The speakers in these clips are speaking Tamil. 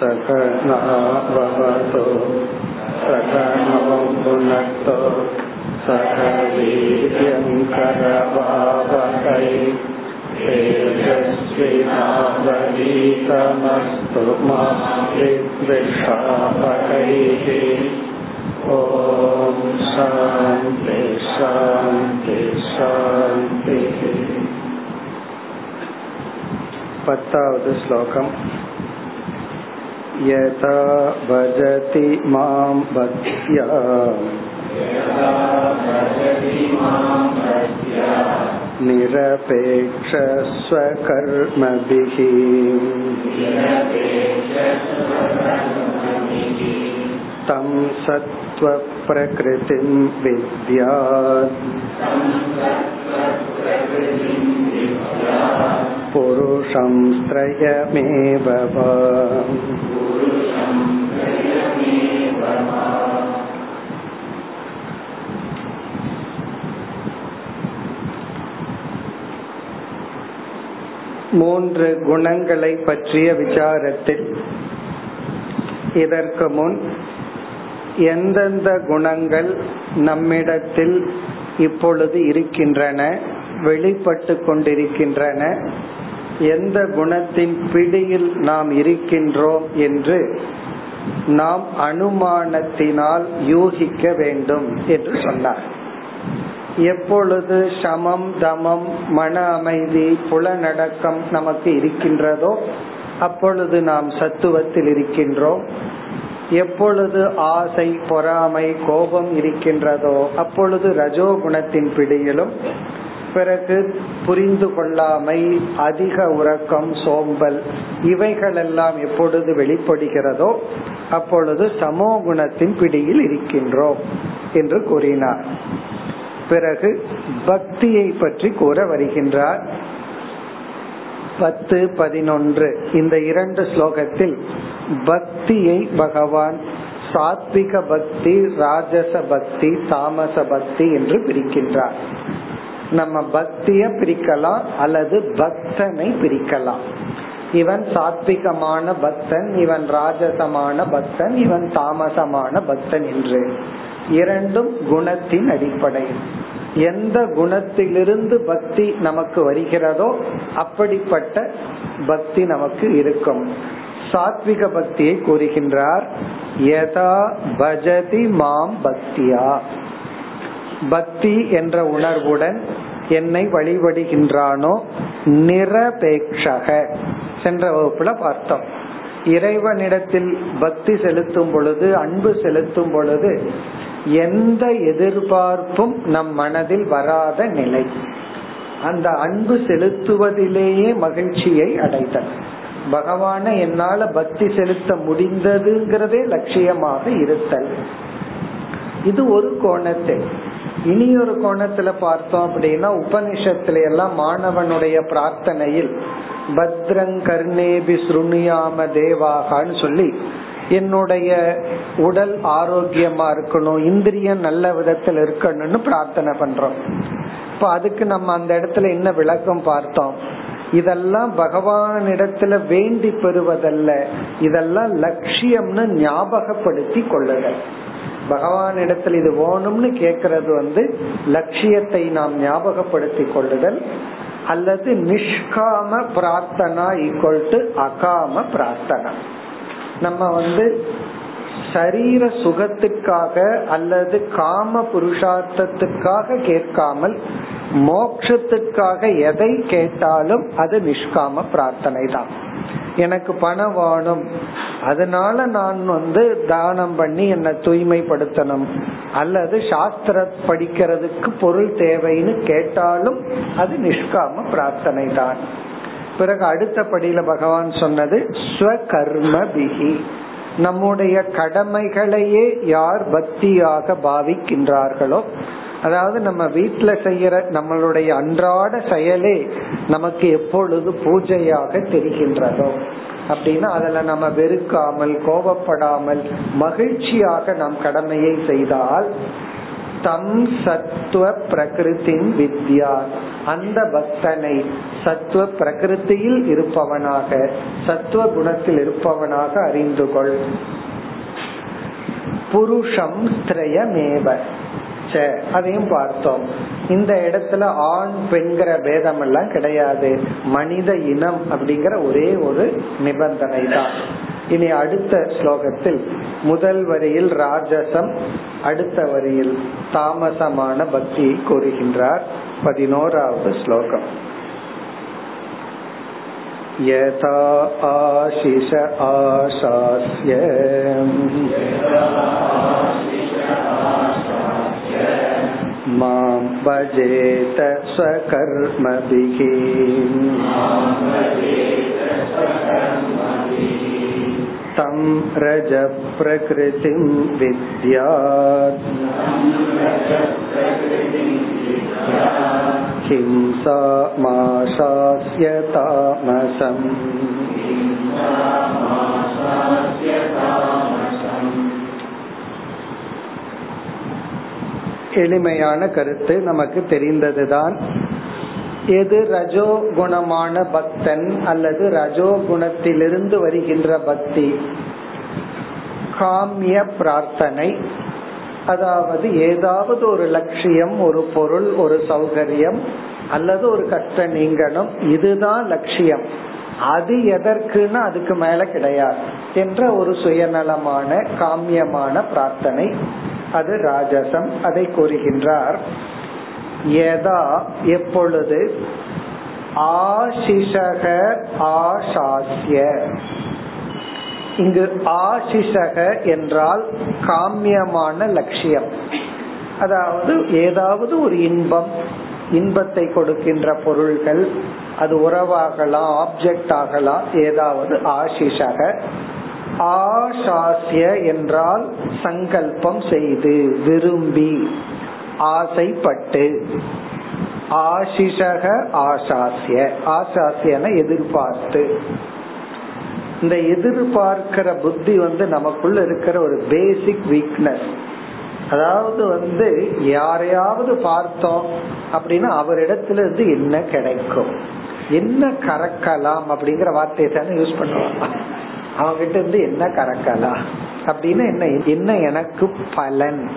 सकर्णः भवतु सकर्णो भुनक्तो सकवीर्यङ्करभावकै तेजस्विनावनीतमस्तु मा विद्विषापकैः ॐ शान्ति शान्ति शान्तिः पत्तावद् श्लोकम् यथा भजति माँ भक्त्या। निरपेक्षस्वकर्मभिः तं सत्त्वप्रकृतिं विद्यात् पुरुषं மூன்று குணங்களை பற்றிய விசாரத்தில் இதற்கு முன் எந்தெந்த குணங்கள் நம்மிடத்தில் இப்பொழுது இருக்கின்றன வெளிப்பட்டு கொண்டிருக்கின்றன எந்த குணத்தின் பிடியில் நாம் இருக்கின்றோம் என்று நாம் அனுமானத்தினால் யூகிக்க வேண்டும் என்று சொன்னார். எப்பொழுது சமம் தமம் மன அமைதி புலநடக்கம் நமக்கு இருக்கின்றதோ அப்பொழுது நாம் சத்துவத்தில் இருக்கின்றோம். எப்பொழுது ஆசை பொறாமை கோபம் இருக்கின்றதோ அப்பொழுது ரஜோகுணத்தின் பிடியிலும் பிறகு புரிந்து கொள்ளாமை அதிக உறக்கம் சோம்பல் இவைகளெல்லாம் எப்பொழுது வெளிப்படுகிறதோ அப்பொழுது சமோ குணத்தின் பிடியில் இருக்கின்றோம் என்று கூறினார். பிறகு பக்தியை பற்றி கூற வருகின்றார். பத்து பதினொன்று இந்த இரண்டு ஸ்லோகத்தில் பக்தியை பகவான் சாத்விக பக்தி ராஜச பக்தி தாமச பக்தி என்று பிரிக்கின்றார். நம்ம பக்திய பிரிக்கலாம் அல்லது பக்தனை பிரிக்கலாம். இவன் சாத்விகமான பக்தன் இவன் ராஜசமான பக்தன் இவன் தாமசமான பக்தன் என்று. இரண்டும் குணத்தின் அடிப்படையில். எந்த குணத்திலிருந்து பக்தி நமக்கு வருகிறதோ அப்படிப்பட்ட பக்தி நமக்கு இருக்கும். சாத்விக பக்தியை கூறுகின்றார் யதா பஜதி மாம் பக்தியா? பக்தி என்ற உணர்வுடன் என்னை வழிபடுகின்றானோ நிரபேட்சக சென்ற வகுப்புல பார்த்தோம். இறைவனிடத்தில் பக்தி செலுத்தும் பொழுது அன்பு செலுத்தும் பொழுது எந்த எதிர்பார்ப்பும் நம் மனதில் வராத நிலை. அந்த அன்பு செலுத்துவதிலேயே மகிழ்ச்சியை அடைதல். பகவான என்னால பக்தி செலுத்த முடிந்ததுங்கிறதே லட்சியமாக இருத்தல். இது ஒரு கோணத்தை இனி ஒரு கோணத்துல பார்த்தோம் அப்படின்னா உபனிஷத்துல எல்லாம் மாணவனுடைய பிரார்த்தனையில் பத்ரங் கர்ணேபி சுருணியாம தேவாகான்னு சொல்லி என்னுடைய உடல் ஆரோக்கியமா இருக்கணும் இந்திரியம் நல்ல விதத்தில் இருக்கணும்னு பிரார்த்தனை பண்றோம். இப்ப அதுக்கு நம்ம அந்த இடத்துல என்ன விளக்கம் பார்த்தோம்? இதெல்லாம் பகவானிடத்துல வேண்டி பெறுவதல்ல இதெல்லாம் லட்சியம்னு ஞாபகப்படுத்தி கொள்ளுதல். பகவானிடத்தில் இது வேணும்னு கேக்குறது வந்து லட்சியத்தை நாம் ஞாபகப்படுத்தி கொள்ளுதல் அல்லது நிஷ்காம பிரார்த்தனா ஈக்குவல் டு அகாம பிரார்த்தனா. நம்ம வந்து சரீர சுகத்துக்காக அல்லது காம புருஷார்த்தத்துக்காக கேட்காமல் மோக்ஷத்துக்காக எதை கேட்டாலும் அது நிஷ்காம பிரார்த்தனை தான் எனக்கு பணம் வேணும் அதனால நான் வந்து தானம் பண்ணி என்னை தூய்மைப்படுத்தணும். அல்லது சாஸ்திர படிக்கிறதுக்கு பொருள் தேவைன்னு கேட்டாலும் அது நிஷ்காம பிரார்த்தனை தான் பிறகு அடுத்த படியில பகவான் சொன்னது ஸ்வகர்ம பிகி நம்முடைய கடமைகளையே யார் பக்தியாக பாவிக்கின்றார்களோ அதாவது நம்ம வீட்டுல செய்யற நம்மளுடைய அன்றாட செயலே நமக்கு எப்பொழுது பூஜையாக தெரிகின்றதோ. அப்படின்னா அதுல நம்ம வெறுக்காமல் கோபப்படாமல் மகிழ்ச்சியாக நம் கடமையை செய்தால் தம் சத்துவ பிரகிருத்தின் வித்யா. அந்த பக்தனை சத்துவ பிரகிருத்தியில் இருப்பவனாக சத்துவ குணத்தில் இருப்பவனாக அறிந்து கொள். புருஷம் திரயமேவ அதையும் பார்த்தோம் இந்த இடத்துல ஆண் பெண்கிற பேதம் எல்லாம் கிடையாது மனித இனம் அப்படிங்கிற ஒரே ஒரு நிபந்தனை தான் இனி அடுத்த ஸ்லோகத்தில் முதல் வரியில் ராஜசம் அடுத்த வரியில் தாமசமான பக்தியை கூறுகின்றார் பதினோராவது ஸ்லோகம் यथा आशिष आशास्य माँ भजेत स्वकर्मभिः। तं रजप्रकृतिं विद्यात्। हिंसा माशास्य तामसम्। எளிமையான கருத்து நமக்கு தெரிந்ததுதான். எது ரஜோ குணமான பக்தன் அல்லது ரஜோ குணத்திலிருந்து வருகின்ற பக்தி? காமிய பிரார்த்தனை. அதாவது ஏதாவது ஒரு லட்சியம் ஒரு பொருள் ஒரு சௌகரியம் அல்லது ஒரு கஷ்ட நீங்கணும். இதுதான் லட்சியம். அது எதற்குன்னு அதுக்கு மேல கிடையாது என்ற ஒரு சுயநலமான காமியமான பிரார்த்தனை. அது ராஜசம் அதை கூறுகின்றார். எதா எப்பொழுது? ஆசிஷக ஆசாசிய இங்கு ஆசிஷக என்றால் காமியமான லட்சியம். அதாவது ஏதாவது ஒரு இன்பம் இன்பத்தை கொடுக்கின்ற பொருள்கள் அது உறவாகலாம் ஆப்ஜெக்ட் ஆகலாம் ஏதாவது ஆசிஷக. ஆசாசிய என்றால் சங்கல்பம் செய்து விரும்பி ஆசைப்பட்டு. ஆசிஷக ஆசாசிய ஆசாசியன எதிர்பார்த்து. இந்த எதிர்பார்க்கிற புத்தி வந்து நமக்குள்ள இருக்கிற ஒரு பேசிக் வீக்னஸ் அதாவது வந்து யாரையாவது பார்த்தோம் அப்படின்னா அவரிடத்துல இருந்து என்ன கிடைக்கும்? என்ன கறக்கலாம் அப்படிங்கிற வார்த்தையை தானே யூஸ் பண்ணுவாங்க. அவங்கிட்ட இருந்து என்ன கறக்கலாம் அப்படின்னு என்ன என்ன எனக்கு பலன்?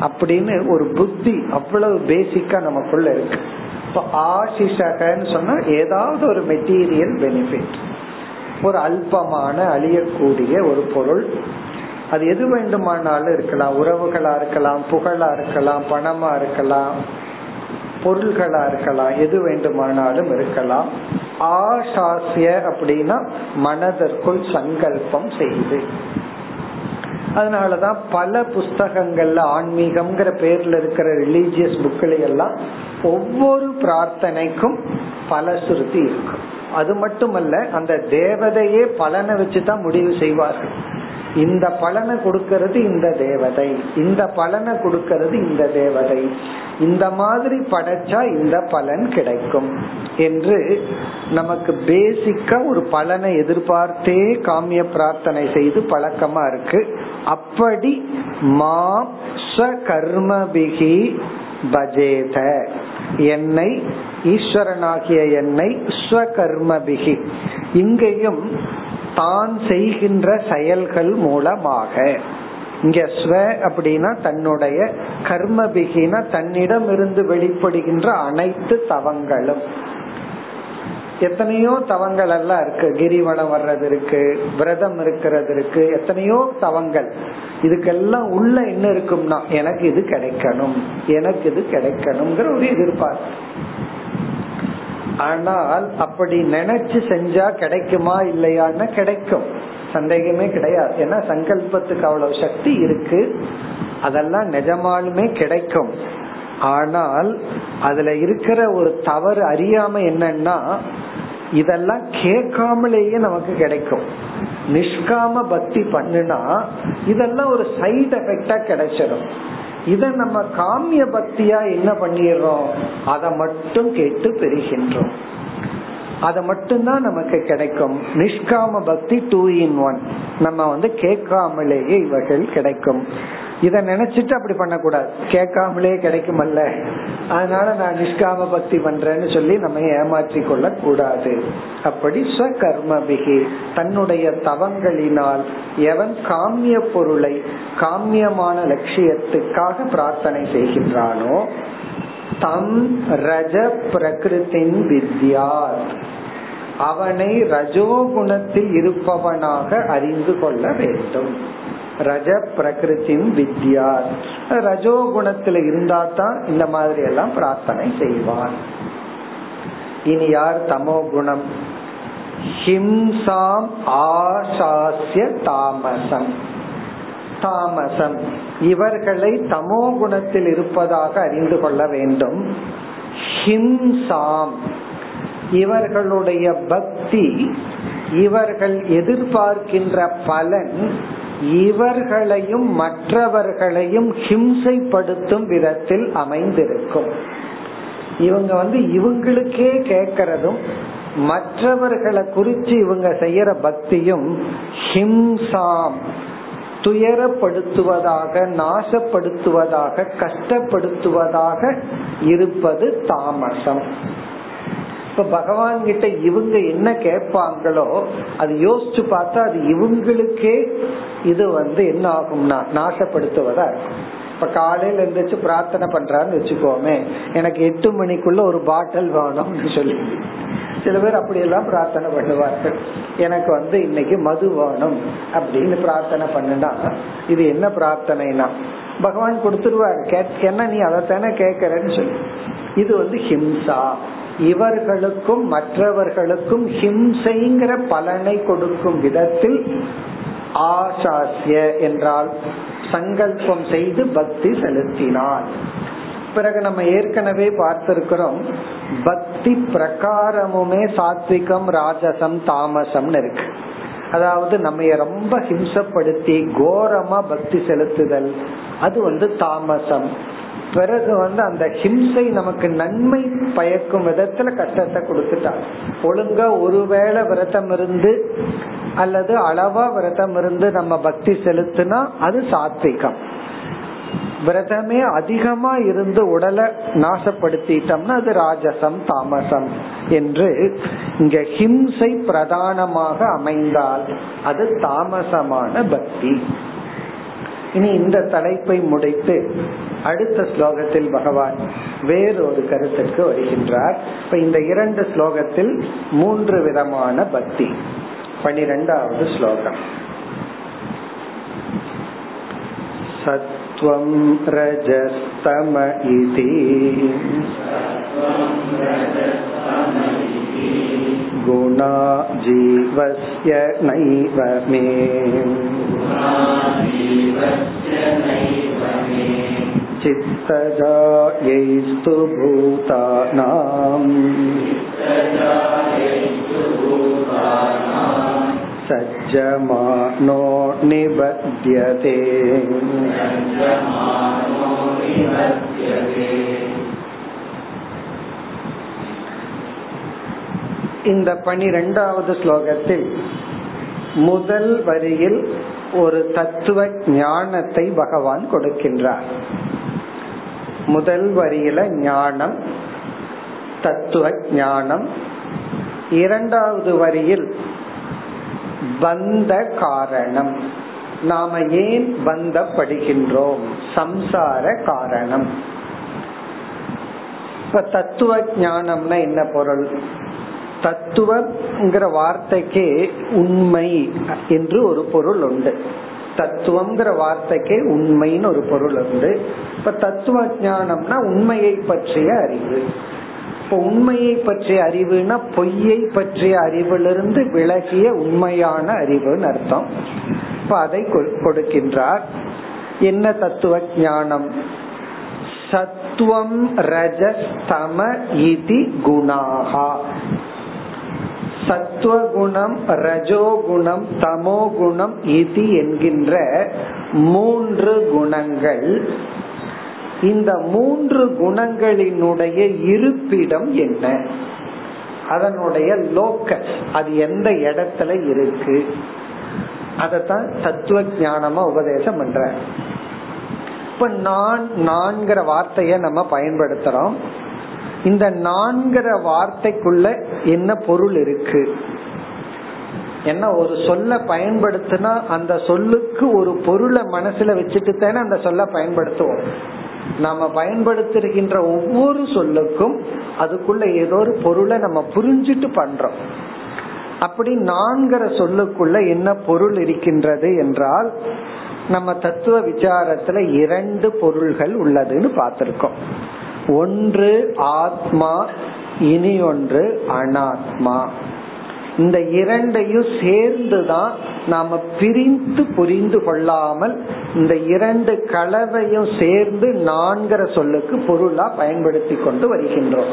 அப்படின்னு ஒரு புத்தி அவ்வளவு பேசிக்கா நமக்குள்ள இருக்கு. இப்போ ஆசிஷகன்னு சொன்னா ஏதாவது ஒரு மெட்டீரியல் பெனிஃபிட் ஒரு அல்பமான அழியக்கூடிய ஒரு பொருள். அது எது வேண்டுமானாலும் இருக்கலாம். உறவுகளா இருக்கலாம் புகழா இருக்கலாம் பணமா இருக்கலாம் பொருள்களா இருக்கலாம் எது வேண்டுமானாலும் இருக்கலாம். ஆசாசிய அப்படின்னா மனதிற்குள் சங்கல்பம் செய்து. அதனாலதான் பல புஸ்தகங்கள்ல ஆன்மீகம்ங்கிற பேர்ல இருக்கிற ரிலீஜியஸ் புக்களை எல்லாம் ஒவ்வொரு பிரார்த்தனைக்கும் பல சுருதி இருக்கும் அது மட்டுமல்ல அந்த தேவதையே பலனை வச்சுதான் முடிவு செய்வார்கள். இந்த பலனை கொடுக்கறது இந்த தேவதை. இந்த பலனை கொடுக்கறது இந்த தேவதை. இந்த மாதிரி படைச்சா இந்த பலன் கிடைக்கும். என்று நமக்கு பேசிக்கா ஒரு பலனை எதிர்பார்த்தே காமிய பிரார்த்தனை செய்து பழக்கமா இருக்கு. அப்படி மா கர்மபிகி பஜேத. என்னை ஈஸ்வரனாகிய என்னை ஸ்வகர்மபிகி. இங்கேயும் தான் செய்கின்ற செயல்கள் மூலமாக. இங்க ஸ்வ அப்படின்னா தன்னுடைய கர்மபிகின தன்னிடம் இருந்து வெளிப்படுகின்ற அனைத்து தவங்களும். எத்தனையோ தவங்கள் எல்லாம் இருக்கு. கிரிவலம் வர்றது இருக்கு விரதம் இருக்கிறது இருக்கு. எத்தனையோ தவங்கள். இதுக்கெல்லாம் உள்ள என்ன இருக்கும்னா எனக்கு இது கிடைக்கணும் எனக்கு இது கிடைக்கணுங்கிற ஒரு எதிர்பார்ப்பு. ஆனால் அப்படி நினைச்சு செஞ்சா கிடைக்குமா இல்லையான்னு கிடைக்கும். சந்தேகமே கிடையாது. ஏன்னா சங்கல்பத்துக்கு அவ்வளவு சக்தி இருக்கு. அதெல்லாம் நிஜமாலுமே கிடைக்கும். ஆனால் அதுல இருக்கிற ஒரு தவறு அறியாம என்னன்னா இதெல்லாம் கேட்காமலேயே நமக்கு கிடைக்கும். நிஷ்காம பக்தி பண்ணுனா இதெல்லாம் ஒரு சைடு எஃபெக்டா கிடைச்சிடும் இத நம்ம காமிய பக்தியா என்ன பண்ணிடுறோம்? அதை மட்டும் கேட்டு பெறுகின்றோம். அதை மட்டும்தான் நமக்கு கிடைக்கும். நிஷ்காம பக்தி டூ இன் ஒன் நம்ம வந்து கேட்காமலேயே இவர்கள் கிடைக்கும். இத நினைச்சிட்டு அப்படி பண்ணக்கூடாது. கேட்காமலே கிடைக்குமல்ல. அதனால நான் நிஷ்காம பக்தி பண்றேன்னு சொல்லி நம்ம ஏமாற்றி கொள்ள கூடாது அப்படி ஸ்வகர்மபிகி தன்னுடைய தவங்களினால் எவன் காமிய பொருளை காமியமான லட்சியத்துக்காக பிரார்த்தனை செய்கின்றானோ தம் ரஜ பிரகிருத்தின் வித்யா அவனை ரஜோகுணத்தில் இருப்பவனாக அறிந்து கொள்ள வேண்டும். ரஜ பிரகிருத்தின் வித்யா ரஜோகுணத்துல இருந்தா தான் இந்த மாதிரி எல்லாம் பிரார்த்தனை செய்வான். இனி யார் தமோ குணம்? ஹிம்சாம் ஆசாசிய தாமசம். தாமசம். இவர்களை தமோ குணத்தில் இருப்பதாக அறிந்து கொள்ள வேண்டும். ஹிம்சாம். இவர்களுடைய பக்தி இவர்கள் எதிர்பார்க்கின்ற பலன் இவர்களையும் மற்றவர்களையும் ஹிம்சைப்படுத்தும் விதத்தில் அமைந்திருக்கும். இவங்க வந்து இவங்களுக்கே கேட்கறதும் மற்றவர்களை குறிச்சு இவங்க செய்யற பக்தியும் ஹிம்சாம். துயரப்படுத்துவதாக நாசப்படுத்துவதாக கஷ்டப்படுத்துவதாக இருப்பது தாமசம். இப்ப பகவான் கிட்ட இவங்க என்ன கேட்பாங்களோ அது யோசிச்சு பார்த்தா அது இவங்களுக்கே இது வந்து என்ன ஆகும்னா நாசப்படுத்துவதா இருக்கும். இப்ப காலையில எழுந்திரிச்சு பிரார்த்தனை பண்றான்னு வச்சுக்கோமே எனக்கு எட்டு மணிக்குள்ள ஒரு பாட்டில் வேணும்னு சொல்லி. சில பேர் அப்படி எல்லாம் பிரார்த்தனை பண்ணுவார்கள். எனக்கு வந்து இன்னைக்கு மது வேணும் அப்படின்னு பிரார்த்தனை பண்ணுனா இது என்ன பிரார்த்தனைனா பகவான் கொடுத்துருவாரு என்ன நீ அதைத்தானே கேட்கறன்னு சொல்லி. இது வந்து ஹிம்சா. இவர்களுக்கும் மற்றவர்களுக்கும் ஹிம்சைங்கிற பலனை கொடுக்கும் விதத்தில் ஆசாசிய என்றால் சங்கல்பம் செய்து பக்தி செலுத்தினார். பிறகு நம்ம ஏற்கனவே பார்த்திருக்கிறோம் பக்தி பிரகாரமுமே சாத்விகம் ராஜசம் தாமசம்னு இருக்கு. அதாவது நம்ம ரொம்ப ஹிம்சப்படுத்தி கோரமா பக்தி செலுத்துதல். அது வந்து தாமசம். பிறகு வந்து அந்த ஹிம்சை நமக்கு நன்மை பயக்கும் விதத்துல கஷ்டத்தை கொடுத்துட்டான் ஒழுங்கா ஒருவேளை விரதம் இருந்து அல்லது அளவா விரதம் இருந்து நம்ம பக்தி செலுத்தினா அது சாத்விகம். விரதமே அதிகமா இருந்து உடலை நாசப்படுத்திட்டோம்னா அது ராஜசம் தாமசம் என்று இங்க ஹிம்சை பிரதானமாக அமைந்தால் அது தாமசமான பக்தி. இனி இந்த தலைப்பை முடித்து அடுத்த ஸ்லோகத்தில் பகவான் வேறொரு கருத்துக்கு வருகின்றார். இப்ப இந்த இரண்டு ஸ்லோகத்தில் மூன்று விதமான பக்தி. பனிரெண்டாவது ஸ்லோகம். सत्त्वं रजस्तम इति गुणा जीवस्य नैव मे चित्तजायैस्तु भूतानाम् सज्जमानो निबध्यते இந்த பனிரெண்டாவது ஸ்லோகத்தில் முதல் வரியில் ஒரு தத்துவ ஞானத்தை பகவான் கொடுக்கின்றார் முதல் வரியில ஞானம் தத்துவ ஞானம் இரண்டாவது வரியில் பந்த காரணம். நாம ஏன் பந்தப்படுகின்றோம் சம்சார காரணம். இப்ப தத்துவ ஞானம்னா என்ன பொருள்? தத்துவங்கிற வார்த்தைக்கே உண்மை என்று ஒரு பொருள் உண்டு. தத்துவம்ங்கிற வார்த்தைக்கே உண்மைன்னு ஒரு பொருள் உண்டு. இப்ப தத்துவ ஞானம்னா உண்மையை பற்றிய அறிவு. இப்ப உண்மையை பற்றிய அறிவுனா பொய்யை பற்றிய அறிவிலிருந்து விலகிய உண்மையான அறிவுன்னு அர்த்தம். இப்ப அதை கொடுக்கின்றார். என்ன தத்துவ ஞானம்? சத்துவம் ரஜஸ்தம இதி குணாகா சத்துவகுணம் ரஜோகுணம் தமோகுணம் இது என்கின்ற மூன்று குணங்கள் இந்த மூன்று குணங்களினுடைய இருப்பிடம் என்ன? அதனுடைய லோக்கஸ் அது எந்த இடத்துல இருக்கு? அதத்தான் தத்துவ ஞானமா உபதேசம் பண்ற. இப்ப நான் நான்கிற வார்த்தைய நம்ம பயன்படுத்துறோம். இந்த நான்கிற வார்த்தைக்குள்ள என்ன பொருள் இருக்கு? என்ன ஒரு சொல்ல பயன்படுத்தினா அந்த சொல்லுக்கு ஒரு பொருளை மனசுல வச்சுட்டு தானே அந்த சொல்ல பயன்படுத்துவோம். நாம பயன்படுத்துகின்ற ஒவ்வொரு சொல்லுக்கும் அதுக்குள்ள ஏதோ ஒரு பொருளை நம்ம புரிஞ்சிட்டு பண்றோம். அப்படி நான்கிற சொல்லுக்குள்ள என்ன பொருள் இருக்கின்றது என்றால் நம்ம தத்துவ விசாரத்துல இரண்டு பொருள்கள் உள்ளதுன்னு பார்த்திருக்கோம். ஒன்று ஆத்மா இனி ஒன்று அனாத்மா. இந்த இரண்டையும் சேர்ந்துதான் நாம பிரிந்து புரிந்து கொள்ளாமல் இந்த இரண்டு கலவையும் சேர்ந்து நான்கிற சொல்லுக்கு பொருளா பயன்படுத்தி கொண்டு வருகின்றோம்.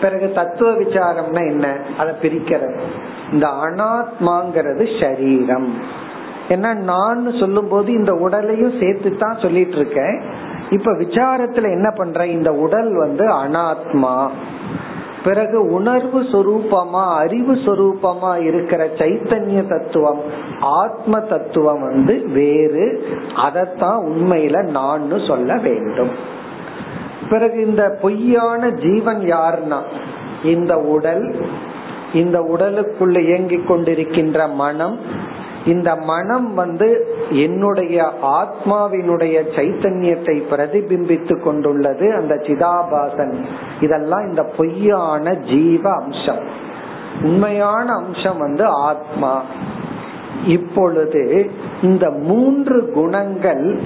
பிறகு தத்துவ விசாரம்னா என்ன? அதை பிரிக்கிறது. இந்த அனாத்மாங்கிறது சரீரம். ஏன்னா நான் சொல்லும் போது இந்த உடலையும் சேர்த்து தான் சொல்லிட்டு இருக்கேன் இப்ப விசாரத்துல என்ன பண்ற? இந்த உடல் வந்து அனாத்மா. பிறகு உணர்வு சொரூபமா அறிவு சொரூபமா இருக்கிற சைத்தன்ய தத்துவம் ஆத்ம தத்துவம் வந்து வேறு. அதத்தான் உண்மையில நான் சொல்ல வேண்டும். பிறகு இந்த பொய்யான ஜீவன் யாருன்னா இந்த உடல். இந்த உடலுக்குள்ள இயங்கிக் கொண்டிருக்கின்ற மனம் இந்த மனம் வந்து என்னுடைய ஆத்மாவினுடைய சைத்தன்யத்தை பிரதிபிம்பித்து கொண்டுள்ளது அந்த சிதாபாசன். இதெல்லாம் இந்த பொய்யான ஜீவ அம்சம். உண்மையான அம்சம் வந்து ஆத்மா. இப்பொழுது இந்த மூன்று குணங்கள்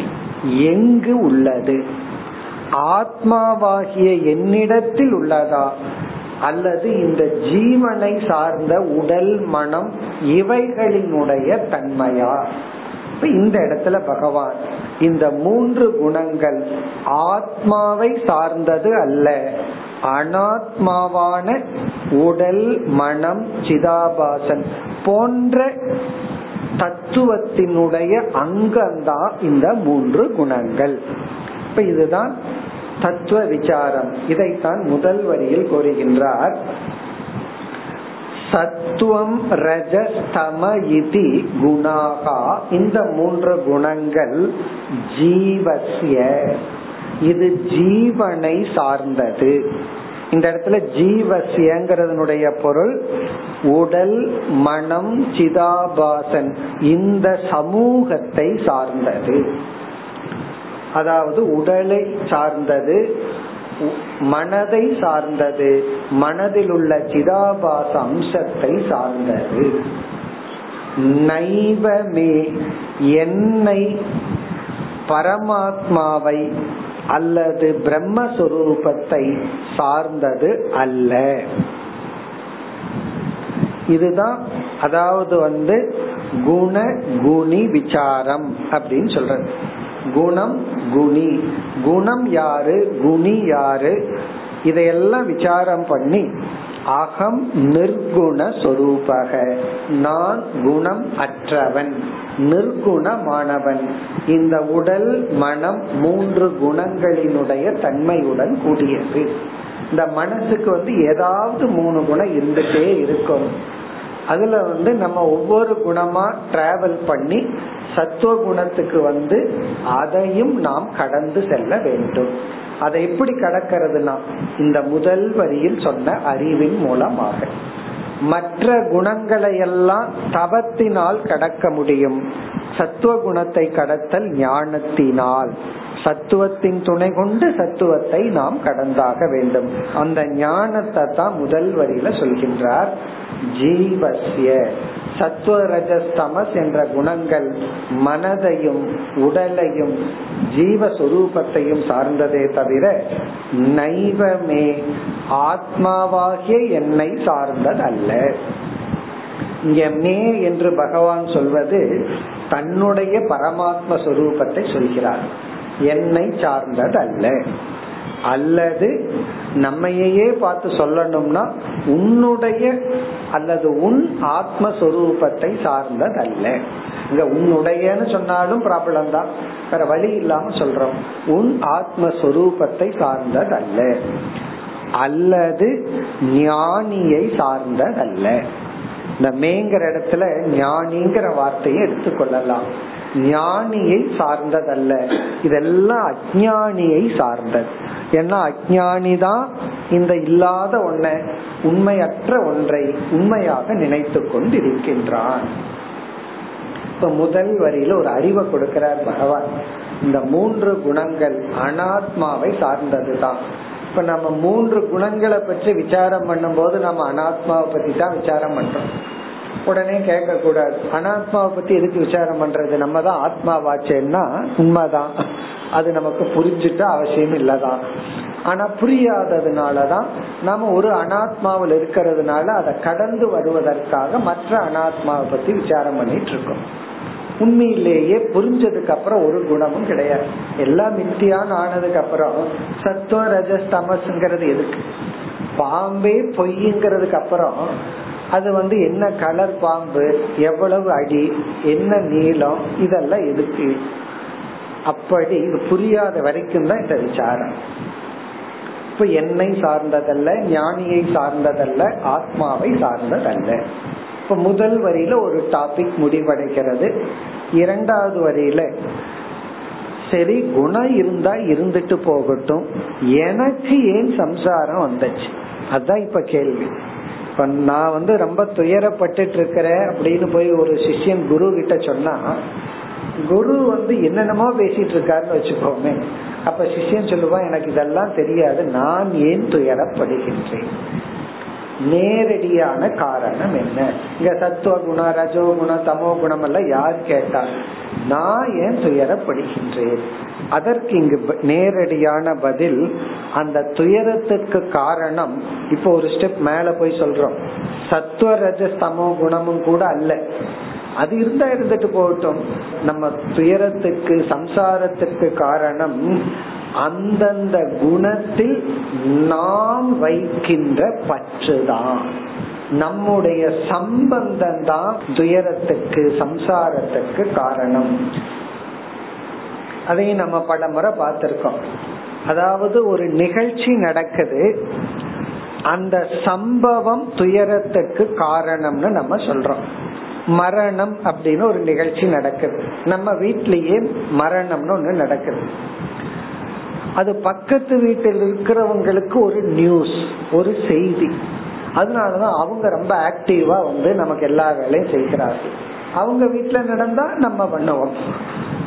எங்கு உள்ளது? ஆத்மாவாகிய என்னிடத்தில் உள்ளதா? அல்லது இந்த ஜீவனை சார்ந்த உடல் மனம் இவைகளினுடைய தன்மையா? இந்த இடத்துல பகவான் இந்த மூன்று குணங்கள் ஆத்மாவை சார்ந்தது அல்ல. அனாத்மாவான உடல் மனம் சிதாபாசன் போன்ற தத்துவத்தினுடைய அங்கம்தான் இந்த மூன்று குணங்கள். இப்ப இதுதான் தத்துவ விசாரம். இதைத்தான் முதல் வரியில் கூறுகின்றார். சத்துவம் ரஜஸ்தம இதி குணாகா. இந்த மூன்று குணங்கள் ஜீவசிய இது ஜீவனை சார்ந்தது. இந்த இடத்துல ஜீவசியங்கிறதனுடைய பொருள் உடல் மனம் சிதாபாசன். இந்த சமூகத்தை சார்ந்தது. அதாவது உடலை சார்ந்தது மனதை சார்ந்தது மனதில் உள்ள சிதாபாச அம்சத்தை சார்ந்தது. நைவமே என்னை பரமாத்மாவை அல்லது பிரம்மஸ்வரூபத்தை சார்ந்தது அல்ல. இதுதான் அதாவது வந்து குண குணி விசாரம் அப்படின்னு சொல்றது. குணம் குணி. குணம் யாரு? குணி யாரு? இதையெல்லாம் விசாரம் பண்ணி அகம் நிர்குண சொரூபக. நான் குணம் அற்றவன் நிர்குணமானவன். இந்த உடல் மனம் மூன்று குணங்களினுடைய தன்மையுடன் கூடியது. இந்த மனசுக்கு வந்து ஏதாவது மூணு குணம் இருந்துட்டே இருக்கும். அதுல வந்து நம்ம ஒவ்வொரு குணமா டிராவல் பண்ணி சத்துவ குணத்துக்கு வந்து அதையும் நாம் கடந்து செல்ல வேண்டும். அதை எப்படி கடக்கிறதுனா இந்த முதல் வரியில் சொன்ன அறிவின் மூலமாக. மற்ற குணங்களை எல்லாம் தவத்தினால் கடக்க முடியும். சத்துவ குணத்தை கடத்தல் ஞானத்தினால். சத்துவத்தின் துணை கொண்டு சத்துவத்தை நாம் கடந்தாக வேண்டும். அந்த ஞானத்தை தான் முதல் வரியில சொல்கின்றார். ஜீவசிய சத்துவரஜஸ்தமஸ் என்ற குணங்கள் மனதையும் உடலையும் ஜீவஸ்வரூபத்தையும் சார்ந்ததே தவிர நைவமே ஆத்மாவாகிய என்னை சார்ந்தது அல்ல இங்க மே என்று பகவான் சொல்வது தன்னுடைய பரமாத்ம சொரூபத்தை சொல்கிறார். என்னை சார்ந்தது அல்ல அல்லது நம்மையே பார்த்து சொல்லணும்னா உன்னுடைய அல்லது உன் ஆத்மஸ்வரூபத்தை சார்ந்தது அல்ல இங்க உன்னுடையன்னு சொன்னாலும் ப்ராப்ளம் தான். வேற வழி இல்லாம சொல்றோம். உன் ஆத்மஸ்வரூபத்தை சார்ந்தது அல்ல அல்லது ஞானியை சார்ந்தது அல்ல இந்த மேங்கிற இடத்துல ஞானிங்கிற வார்த்தையை எடுத்துக்கொள்ளலாம் ஞானியை சார்ந்ததல்ல. இதெல்லாம் அஜானியை சார்ந்தது. ஏன்னா அஜானி தான் இந்த இல்லாத ஒன்றை உண்மையற்ற ஒன்றை உண்மையாக நினைத்து கொண்டு இருக்கின்றான் இப்ப முதல் வரியில ஒரு அறிவை கொடுக்கிறார் பகவான். இந்த மூன்று குணங்கள் அனாத்மாவை சார்ந்ததுதான். இப்ப நம்ம மூன்று குணங்களை பற்றி விசாரம் பண்ணும் போது நம்ம அனாத்மாவை பத்தி தான் விசாரம் பண்றோம். உடனே கேட்க கூடாது அனாத்மாவை பத்தி எதுக்கு விசாரம் பண்றது? நம்ம தான் ஆத்மா வாச்சேன்னா உண்மைதான். அது நமக்கு புரிஞ்சுட்டு அவசியம் இல்லதான். ஆனா புரியாததுனாலதான் நாம ஒரு அனாத்மாவில் இருக்கிறதுனால அதை கடந்து வருவதற்காக மற்ற அனாத்மாவை பத்தி விசாரம் பண்ணிட்டு இருக்கோம். உண்மையிலேயே புரிஞ்சதுக்கு அப்புறம் ஒரு குணமும் கிடையாது. எல்லாம் மித்தியான் ஆனதுக்கு அப்புறம் சத்துவ ரஜஸ் எதுக்கு? பாம்பே பொய்யுங்கிறதுக்கு அப்புறம் அது வந்து என்ன கலர் பாம்பு எவ்வளவு அடி என்ன நீளம் இதெல்லாம் எதுக்கு? அப்படி இது புரியாத வரைக்கும் தான் இந்த விசாரம். இப்ப என்னை சார்ந்ததல்ல ஞானியை சார்ந்ததல்ல ஆத்மாவை சார்ந்ததல்ல. இப்ப முதல் வரியில ஒரு டாபிக் முடிவடைகிறது. இரண்டாவது வரியில சரி குணம் இருந்தா இருந்துட்டு போகட்டும். எனக்கு ஏன் சம்சாரம் வந்துச்சு? அதுதான் இப்ப கேள்வி. இப்ப நான் வந்து ரொம்ப துயரப்பட்டு இருக்கிறேன் அப்படின்னு போய் ஒரு சிஷ்யன் குரு கிட்ட சொன்னா குரு வந்து என்னென்னமோ பேசிட்டு இருக்காருன்னு வச்சுக்கோமே. அப்ப சிஷ்யன் சொல்லுவான் எனக்கு இதெல்லாம் தெரியாது. நான் ஏன் துயரப்படுகின்றேன்? நேரடியான காரணம் என்ன? இங்க சத்துவ குணம் ரஜோ குணம் தமோ குணம் எல்லாம் யார் கேட்டார் நான் ஏன் துயரப்படுகின்றேன்? அதற்கு இங்கு நேரடியான பதில் அந்த துயரத்துக்கு காரணம் இப்போ ஒரு ஸ்டெப் மேல போய் சொல்றோம். சத்துவ ரஜ தமோ குணமும் கூட அல்ல. அது இருந்தா இருந்துட்டு போகட்டும். நம்ம துயரத்துக்கு சம்சாரத்துக்கு காரணம் அந்தந்த குணத்தில் நாம் வைக்கின்ற பற்றுதான். நம்முடைய சம்பந்தம் தான் துயரத்துக்கு சம்சாரத்துக்கு காரணம். அதையும் நம்ம பல முறை பார்த்திருக்கோம். அதாவது ஒரு நிகழ்ச்சி நடக்குது அந்த சம்பவம் துயரத்துக்கு காரணம்னு நம்ம சொல்றோம். மரணம் அப்படின்னு ஒரு நிகழ்ச்சி நடக்குது. நம்ம வீட்லயே மரணம்னு ஒண்ணு நடக்குது. அது பக்கத்து வீட்டில் இருக்கிறவங்களுக்கு ஒரு நியூஸ் ஒரு செய்தி. அதனாலதான் அவங்க ரொம்ப ஆக்டிவா வந்து நமக்கு எல்லா வேலையும் செய்கிறார்கள். அவங்க வீட்டுல நடந்தா நம்ம பண்ணுவோம்.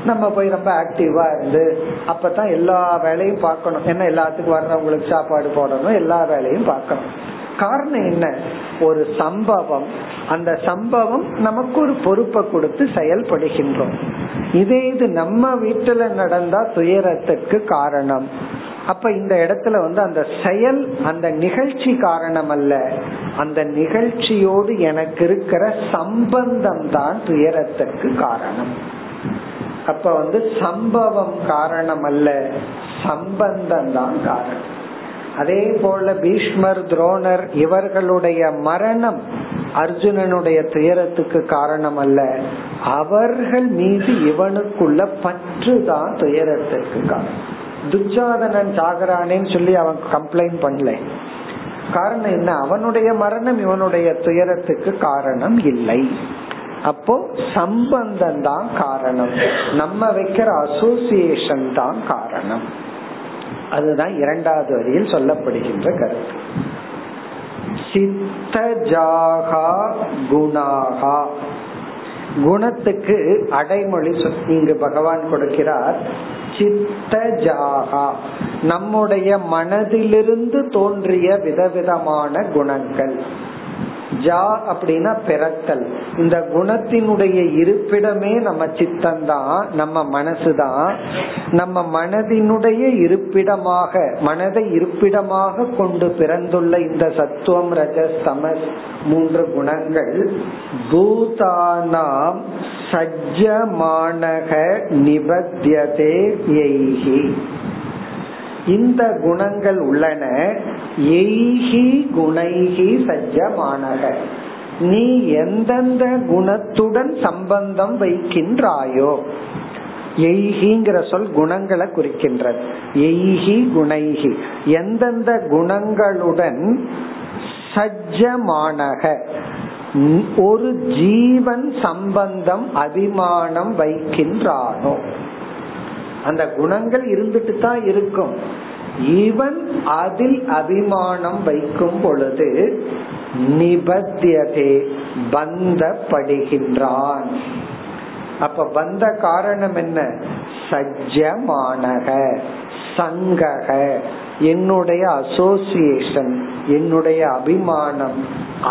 நம்ம போய் ரொம்ப ஆக்டிவா இருந்து அப்பதான் எல்லா வேலையும் பார்க்கணும். ஏன்னா எல்லாத்துக்கும் வர்றவங்களுக்கு சாப்பாடு போடணும் எல்லா வேலையும் பார்க்கணும். காரணம் என்ன? ஒரு சம்பவம். அந்த சம்பவம் நமக்கு ஒரு பொறுப்பை கொடுத்து செயல்படுகின்றோம். இதே இது நம்ம வீட்டுல நடந்தா துயரத்துக்கு காரணம். அப்ப இந்த இடத்துல வந்து அந்த செயல் அந்த நிகழ்ச்சி காரணம் அல்ல அந்த நிகழ்ச்சியோடு எனக்கு இருக்கிற சம்பந்தம் தான் துயரத்துக்கு காரணம். அப்ப வந்து சம்பவம் காரணம் அல்ல சம்பந்தம் தான் காரணம். அதே போல பீஷ்மர் துரோணர் இவர்களுடைய மரணம் அர்ஜுனனுடைய துயரத்துக்கு காரணம் அல்ல அவர்கள் மீது இவனுக்குள்ள பற்று தான் துயரத்திற்கு காரணம். துச்சாதனன் சாகரானேன்னு சொல்லி அவன் கம்ப்ளைண்ட் பண்ணல. காரணம் என்ன? அவனுடைய மரணம் இவனுடைய துயரத்துக்கு காரணம் இல்லை. அப்போ சம்பந்தம் தான் காரணம். நம்ம வைக்கிற அசோசியேஷன் தான் காரணம். அதுதான் இரண்டாவது வரியில் சொல்லப்படுகின்ற கருத்து. சித்தஜாகா குணாகா. குணத்துக்கு அடைமொழி இங்கு பகவான் கொடுக்கிறார் சித்தஜாகா. நம்முடைய மனதிலிருந்து தோன்றிய விதவிதமான குணங்கள். ஜா அப்படின்னா பிறத்தல். இந்த குணத்தினுடைய இருப்பிடமே நம்ம சித்தம் தான் நம்ம மனசுதான். நம்ம மனதினுடைய இருப்பிடமாக மனதை இருப்பிடமாக கொண்டு பிறந்துள்ள இந்த சத்துவம் ரஜஸ் தமஸ் மூன்று குணங்கள் பூதானாம் சஜ்ஜமானக நிபத்தியதே எய்கி. இந்த குணங்கள் உள்ளன. எய்கி குணைகி சஜ்ஜமானக. நீ எந்தெந்த குணத்துடன் சம்பந்தம் வைக்கின்றாயோ. எய்கிங்கிற சொல் குணங்களை குறிக்கின்றது. எய்கி குணைகி. எந்தெந்த குணங்களுடன் சஜ்ஜமானக. ஒரு ஜீவன் சம்பந்தம் அபிமானம் வைக்கின்றானோ. அந்த குணங்கள் இருந்துட்டு தான் இருக்கும். இவன் அதில் அபிமானம் வைக்கும் பொழுது நிபத்தியதே பந்தப்படுகின்றான். அப்ப வந்த காரணம் என்ன? சஜ்ஜமானக சங்கக என்னுடைய அசோசியேஷன் என்னுடைய அபிமானம்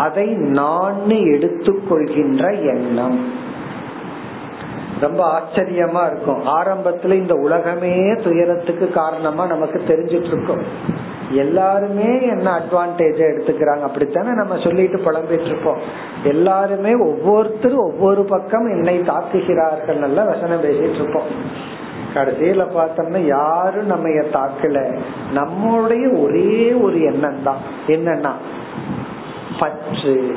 அதை நான் எடுத்துக்கொள்கின்ற எண்ணம். ரொம்ப ஆச்சரியமா இருக்கும். ஆரம்பத்துல இந்த உலகமே துயரத்துக்கு காரணமா நமக்கு தெரிஞ்சிட்டு இருக்கும் எல்லாருமே என்ன அட்வான்டேஜ எடுத்துக்கிறாங்க? அப்படித்தானே நம்ம சொல்லிட்டு புலம்பிட்டு இருப்போம் எல்லாருமே ஒவ்வொருத்தரும் ஒவ்வொரு பக்கம் என்னை தாக்குகிறார்கள் நல்ல வசனம் பேசிட்டு இருப்போம் கடைசியில பார்த்தோம்னா யாரும் நம்ம தாக்கல. நம்மளுடைய ஒரே ஒரு எண்ணம் தான் என்னன்னா பற்று.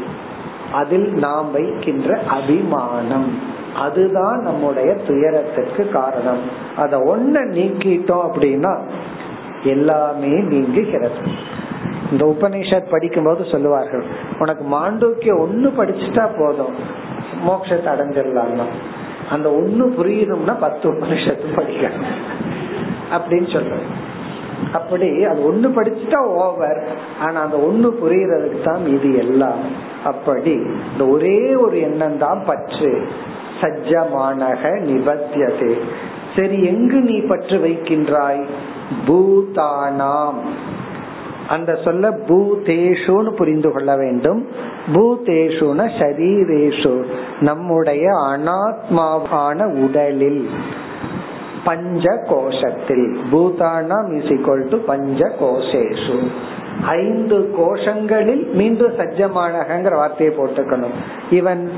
அதில் நாம் வைக்கின்ற அபிமானம். அதுதான் நம்முடைய துயரத்துக்கு காரணம். அத ஒன்ன நீக்கிட்டோம் அப்படின்னா எல்லாமே நீங்குகிறது. இந்த உபநிஷத் படிக்கும்போது சொல்லுவார்கள் உனக்கு மாண்டூக்கிய ஒண்ணு படிச்சுட்டா போதும் மோட்சத்தை அடைஞ்சிடலாம் அந்த ஒண்ணு புரியணும்னா பத்து உபனிஷத்து படிக்கணும் அப்படின்னு சொல்றேன் அப்படி அது ஒண்ணு படிச்சுட்டா ஓவர் ஆனா அந்த ஒண்ணு புரியறதுக்கு தான் இது எல்லாம். அப்படி இந்த ஒரே ஒரு எண்ணம் தான் பற்று. சஜ்ஜமானக நிபத்தியதே. சரி எங்கு நீ பற்று வைக்கின்றாய்? பூதானாம். அந்த சொல்ல பூதேஷுன்னு புரிந்து கொள்ள வேண்டும். பூதேஷுன ஷரீரேஷு நம்முடைய அனாத்மாவான உடலில் பஞ்ச கோஷத்தில் பூதானாம் இஸ் ஈக்வல் டு பஞ்ச கோஷேஷு ஐந்து கோஷங்களில் மீண்டும் சஜ்ஜமானகங்கிற வார்த்தையை போட்டுக்கணும். இவன்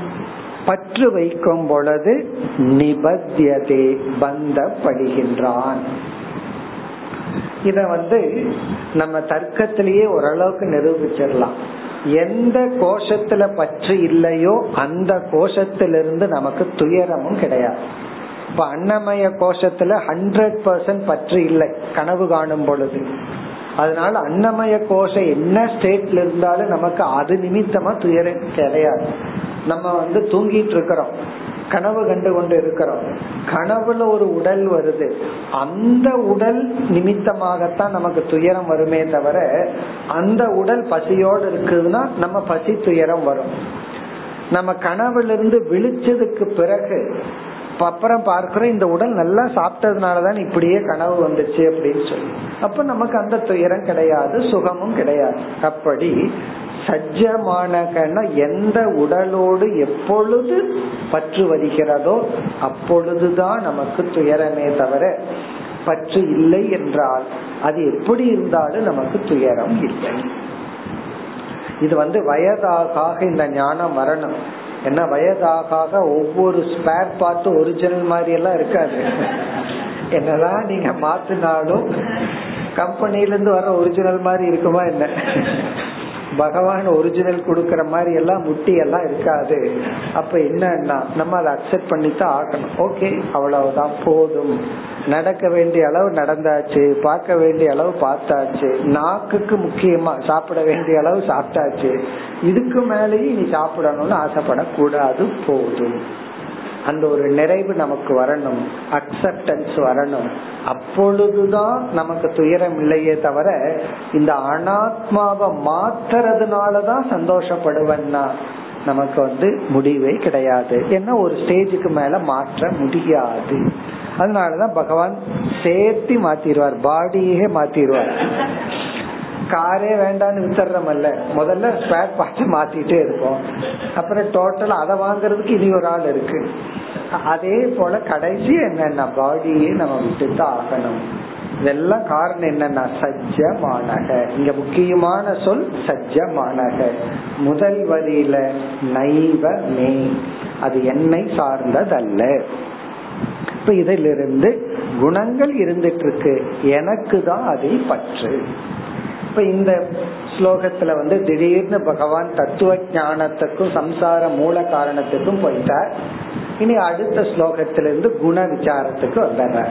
பற்று வைக்கும் பொழுது நிபத்தியதே பந்தப்படுகின்றான். இத வந்து நம்ம தர்க்கத்திலேயே ஓரளவுக்கு நிரூபிச்சிடலாம். எந்த கோஷத்துல பற்று இல்லையோ அந்த கோஷத்திலிருந்து நமக்கு துயரமும் கிடையாது. இப்ப அன்னமய கோஷத்துல ஹண்ட்ரட் பர்சன்ட் பற்று இல்லை கனவு காணும் பொழுது. அதனால அன்னமய கோஷம் என்ன ஸ்டேட்ல இருந்தாலும் நமக்கு அது நிமித்தமா துயரம் கிடையாது நம்ம வந்து தூங்கிட்டு இருக்கிறோம். கனவு கண்டு கொண்டு இருக்கிறோம். கனவுல ஒரு உடல் வருது. அந்த உடல் நிமித்தமாகத்தான் நமக்கு துயரம் வருமே தவிர அந்த உடல் பசியோடு இருக்குதுன்னா நம்ம பசி துயரம் வரும். நம்ம கனவுல இருந்து விழிச்சதுக்கு பிறகு அப்புறம் பார்க்கிறோம் இந்த உடல் நல்லா சாப்பிட்டதுனாலதான் இப்படியே கனவு வந்துச்சு அப்படின்னு சொல்லி. அப்ப நமக்கு அந்த துயரம் கிடையாது சுகமும் கிடையாது. அப்படி சஜ்ஜமானகன எந்த உடலோடு எப்பொழுது பற்று வருகிறதோ அப்பொழுதுதான் நமக்கு துயரமே தவிர பற்று இல்லை என்றால் அது எப்படி இருந்தாலும் நமக்கு துயரம் இல்லை. இது வந்து வயதாக இந்த ஞானம் வரணும் என்ன வயதாக ஒவ்வொரு ஸ்பேர் பார்ட் ஒரிஜினல் மாதிரி எல்லாம் இருக்காது. என்னதான் நீங்க மாத்தினாலும் கம்பெனில இருந்து வர ஒரிஜினல் மாதிரி இருக்குமா என்ன? பகவான் ஒரிஜினல் கொடுக்கற மாதிரி எல்லாம் முட்டி எல்லாம் இருக்காது. அப்ப என்னன்னா நம்ம அதை அக்செப்ட் பண்ணித்தான் ஆகணும். ஓகே அவ்வளவுதான் போதும். நடக்க வேண்டிய அளவு நடந்தாச்சு பார்க்க வேண்டிய அளவு பார்த்தாச்சு நாக்குக்கு முக்கியமா சாப்பிட வேண்டிய அளவு சாப்பிட்டாச்சு இதுக்கு மேலேயும் நீ சாப்பிடணும்னு ஆசைப்படக்கூடாது போதும். அந்த ஒரு நிறைவு நமக்கு வரணும் அக்செப்டன்ஸ் வரணும். அப்பொழுதுதான் நமக்கு துயரம் இல்லையே தவிர இந்த அனாத்மாவை மாத்துறதுனாலதான் சந்தோஷப்படுவன்னா நமக்கு வந்து முடிவே கிடையாது. ஏன்னா ஒரு ஸ்டேஜுக்கு மேல மாற்ற முடியாது. அதனாலதான் பகவான் சேர்த்தி மாத்திடுவார் பாடியே மாத்திடுவார் காரே வேண்டான்னு வித்துறமல்ல முதல்ல ஸ்பேர் பார்ட்ஸ் மாத்திட்டே இருப்போம். அப்புறம் டோட்டலா அதை வாங்குறதுக்கு இனி ஒரு ஆள் இருக்கு. அதே போல கடைசி என்னென்ன? பாடியே நம்ம விட்டுதான் ஆகணும். இதெல்லாம் காரணம் என்னன்னா? சஜ்ஜமானக. இங்க முக்கியமான சொல் சஜ்ஜமானக. முதல் வரியில நைவ மே. அது என்னை சார்ந்ததல்ல. இப்ப இதிலிருந்து குணங்கள் இருந்துட்டு இருக்கு. எனக்கு தான் அதில் பற்று. இப்ப இந்த ஸ்லோகத்துல வந்து திடீர்னு பகவான் தத்துவ ஞானத்துக்கும் சம்சார மூல காரணத்துக்கும் போயிட்டார். இனி அடுத்த ஸ்லோகத்திலிருந்து குண விசாரத்துக்கு வந்துடுற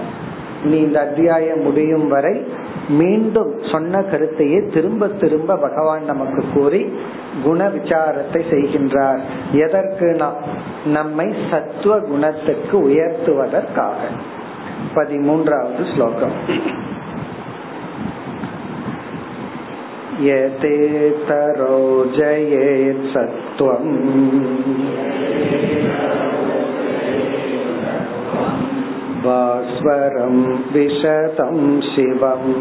இனி இந்த அத்தியாயம் முடியும் வரை மீண்டும் சொன்ன கருத்தையே திரும்ப திரும்ப பகவான் நமக்கு கூறி குண விசாரத்தை செய்கின்றார். எதற்கு நம்மை சத்துவ குணத்துக்கு உயர்த்துவதற்காக. பதிமூன்றாவது ஸ்லோகம். यतेतरो जयेत् सत्त्वम् भास्वरं विशतं शिवम्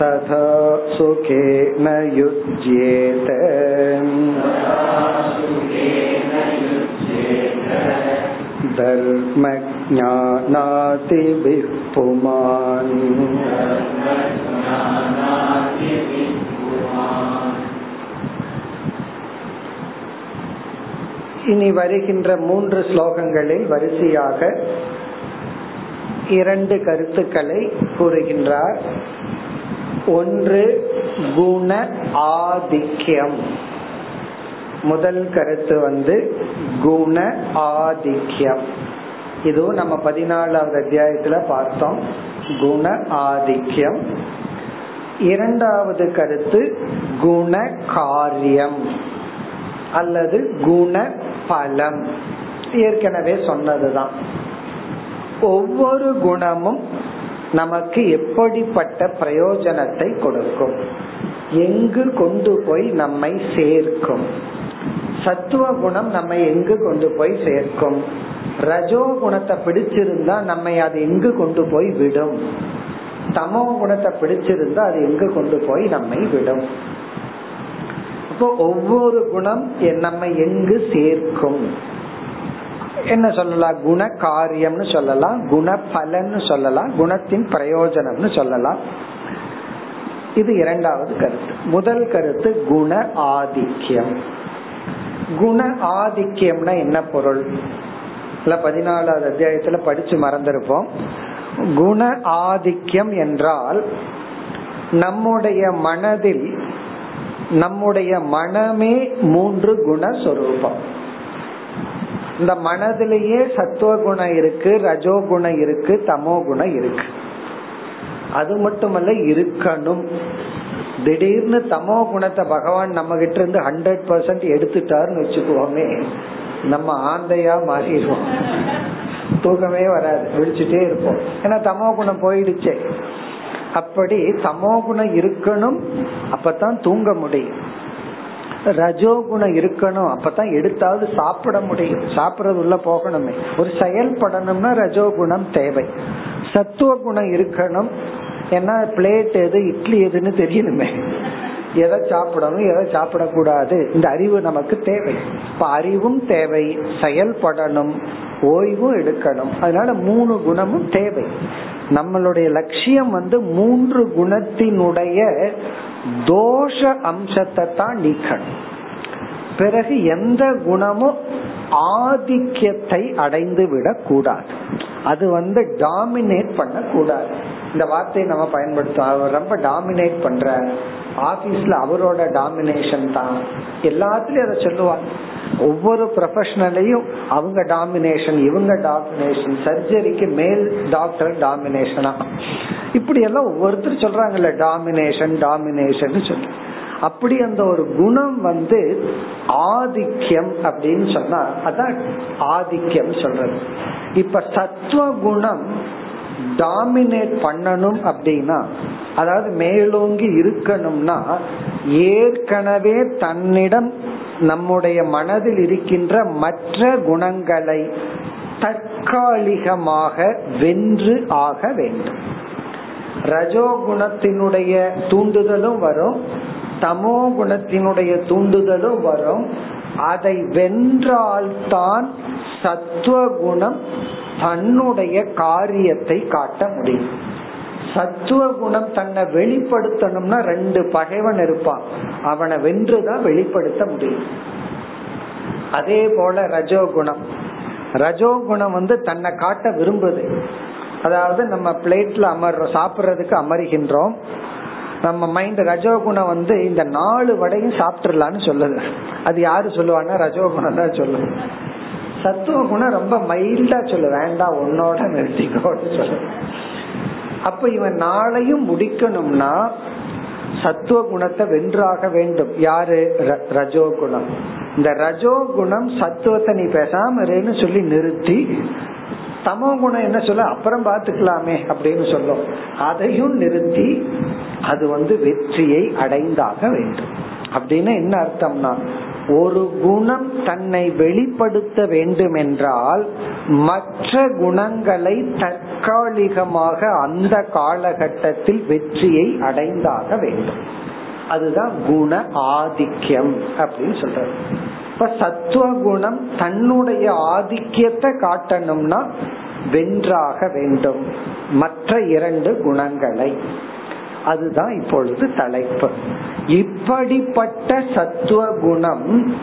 तथा सुखेन युज्येत धर्मज्ञानातिभिः पुमान् இனி வருகின்ற மூன்று ஸ்லோகங்களில் வரிசையாக இரண்டு கருத்துக்களை கூறுகின்றார் ஒன்று குண ஆதிக்கியம் முதல் கருத்து வந்து குண ஆதிக்கியம் இதுவும் நம்ம பதினாலாவது அத்தியாயத்துல பார்த்தோம். குண ஆதிக்கியம் இரண்டாவது கருத்து குண காரியம் அல்லது குண பலம். ஏற்கனவே சொன்னதுதான். ஒவ்வொரு குணமும் நமக்கு எப்படிப்பட்ட பிரயோஜனத்தை கொடுக்கும். எங்கு கொண்டு போய் நம்மை சேர்க்கும். சத்துவ குணம் நம்மை எங்கு கொண்டு போய் சேர்க்கும்? ரஜோ குணத்தை பிடிச்சிருந்தா நம்மை அது எங்கு கொண்டு போய் விடும்? தமோ குணத்தை பிடிச்சிருந்தா அது எங்கு கொண்டு போய் நம்மை விடும்? இப்போ ஒவ்வொரு குணம் நம்மை எங்கு சேர்க்கும்? என்ன சொல்லலாம்? குண காரியம்னு சொல்லலாம் குண பலன்னு சொல்லலாம் குணத்தின் பிரயோஜனம்னு சொல்லலாம். இது இரண்டாவது கருத்து. முதல் கருத்து குண ஆதிக்கியம் குண ஆதிக்கியம்னா என்ன பொருள்? பதினாலாவது அத்தியாயத்துல படிச்சு மறந்திருப்போம். குண ஆதிக்கியம் என்றால் நம்முடைய மனதில் நம்முடைய மனமே மூன்று குணஸ்வரூபம் இந்த மனதிலேயே சத்துவ குணம் இருக்கு ரஜோ குணம் இருக்கு தமோ குணம் இருக்கு. அது மட்டுமல்ல இருக்கணும். திடீர்னு தமோ குணத்தை பகவான் நம்ம கிட்ட இருந்து ஹண்ட்ரட் பர்சன்ட் எடுத்துட்டாருன்னு வச்சுக்குவோமே நம்ம ஆந்தையா மாறிடுவோம். தூக்கமே வராது விழிச்சுட்டே இருப்போம். ஏன்னா தமோ குணம் போயிடுச்சே. அப்படி தமோ குணம் இருக்கணும் அப்பதான் தூங்க முடியும். ரஜோ குணம் இருக்கணும் அப்பதான் எடுத்தாவது சாப்பிட முடியும். சாப்பிடறது உள்ள போகணுமே. ஒரு செயல்படணும்னா ரஜோ குணம் தேவை. சத்துவ குணம் இருக்கணும் ஏன்னா பிளேட் எது இட்லி எதுன்னு தெரியணுமே. எதை சாப்பிடணும் எதை சாப்பிடக்கூடாது இந்த அறிவு நமக்கு தேவை. இப்ப அறிவும் தேவை செயல்படணும் ஓய்வும் எடுக்கணும். அதனால மூணு குணமும் தேவை. நம்மளுடைய லட்சியம் வந்து மூன்று குணத்தினுடைய தோஷ அம்சத்தை தான் நீக்கணும். பிறகு எந்த குணமும் ஆதிக்கியத்தை அடைந்து விடக்கூடாது அது வந்து டாமினேட் பண்ண கூடாது இந்த வார்த்தையை நம்ம பயன்படுத்தும். அவர் ரொம்ப டாமினேட் பண்ற ஆபீஸ்ல அவரோட டாமினேஷன் தான். எல்லாத்துலயும் அதை சொல்லுவாங்க ஒவ்வொரு ப்ரொஃபஷனலையும் அவங்க டாமினேஷன் இவங்க டாமினேஷன் சர்ஜரிக்கு மேல் டாக்டர் டாமினேஷனா இப்படி எல்லாம் ஒவ்வொருத்தர் சொல்றாங்கல்ல டாமினேஷன் டாமினேஷன் சொல்லி. அப்படி அந்த ஒரு குணம் வந்து ஆதிக்கியம் அப்படின்னு சொன்னா அதான் ஆதிக்கம் சொல்றது. இப்ப சத்துவ குணம் டாமினேட் பண்ணணும் அப்படின்னா அதாவது மேலோங்கி இருக்கணும்னா ஏற்கனவே தன்னிடம் நம்முடைய மனதில் இருக்கின்ற மற்ற குணங்களை தற்காலிகமாக வென்று ஆக வேண்டும். ரஜோகுணத்தினுடைய தூண்டுதலும் வரும் தமோ குணத்தினுடைய தூண்டுதலும் வரும். அதை வென்றால்தான் சத்துவ குணம் தன்னுடைய காரியத்தை காட்ட முடியும். சத்துவ குணம் தன்னை வெளிப்படுத்தணும்னா ரெண்டு பகைவன் இருப்பான். அவனை வென்றுதான் வெளிப்படுத்த முடியும். அதே போல ரஜோகுணம். ரஜோகுணம் வந்து தன்னை காட்ட விரும்புது. அதாவது நம்ம பிளேட்ல அமர்ற சாப்பிடுறதுக்கு அமருகின்றோம். நம்ம மைண்ட் ரஜோகுணம் வந்து இந்த நாலு வடையும் சாப்பிட்டுலான்னு சொல்லுது அது யாரு சொல்லுவான்னா ரஜோகுணம் தான் சொல்லுது. சத்துவ குணம் ரொம்ப மைல்டா சொல்லு வேண்டாம் உன்னோட நிறுத்திக்கோன்னு சொல்லு. அப்ப இவன் நாளையும் முடிக்கணும்னா சத்துவ குணத்தை வென்றாக வேண்டும். யாரு? ரஜோ குணம் இந்த ரஜோ குணம் சத்துவத்தை நீ பேசாம இருன்னு சொல்லி நிறுத்தி தமோ குணம் என்ன சொல்ல? அப்புறம் பாத்துக்கலாமே அப்படின்னு சொல்லும். அதையும் நிறுத்தி அது வந்து வெற்றியை அடைந்தாக வேண்டும். அப்படின்னு என்ன அர்த்தம்னா ஒரு குணம் தன்னை வெளிப்படுத்த வேண்டும் என்றால் மற்ற குணங்களை தற்காலிகமாக அந்த காலகட்டத்தில் வெற்றியை அடைந்தாக வேண்டும். அதுதான் குண ஆதிக்கியம் அப்படின்னு சொல்றது. இப்ப சத்துவ குணம் தன்னுடைய ஆதிக்கியத்தை காட்டணும்னா வென்றாக வேண்டும். மற்ற இரண்டு குணங்களை. அதுதான் இப்பொழுது தலைப்பு. இப்படிப்பட்ட சத்துவ குணம்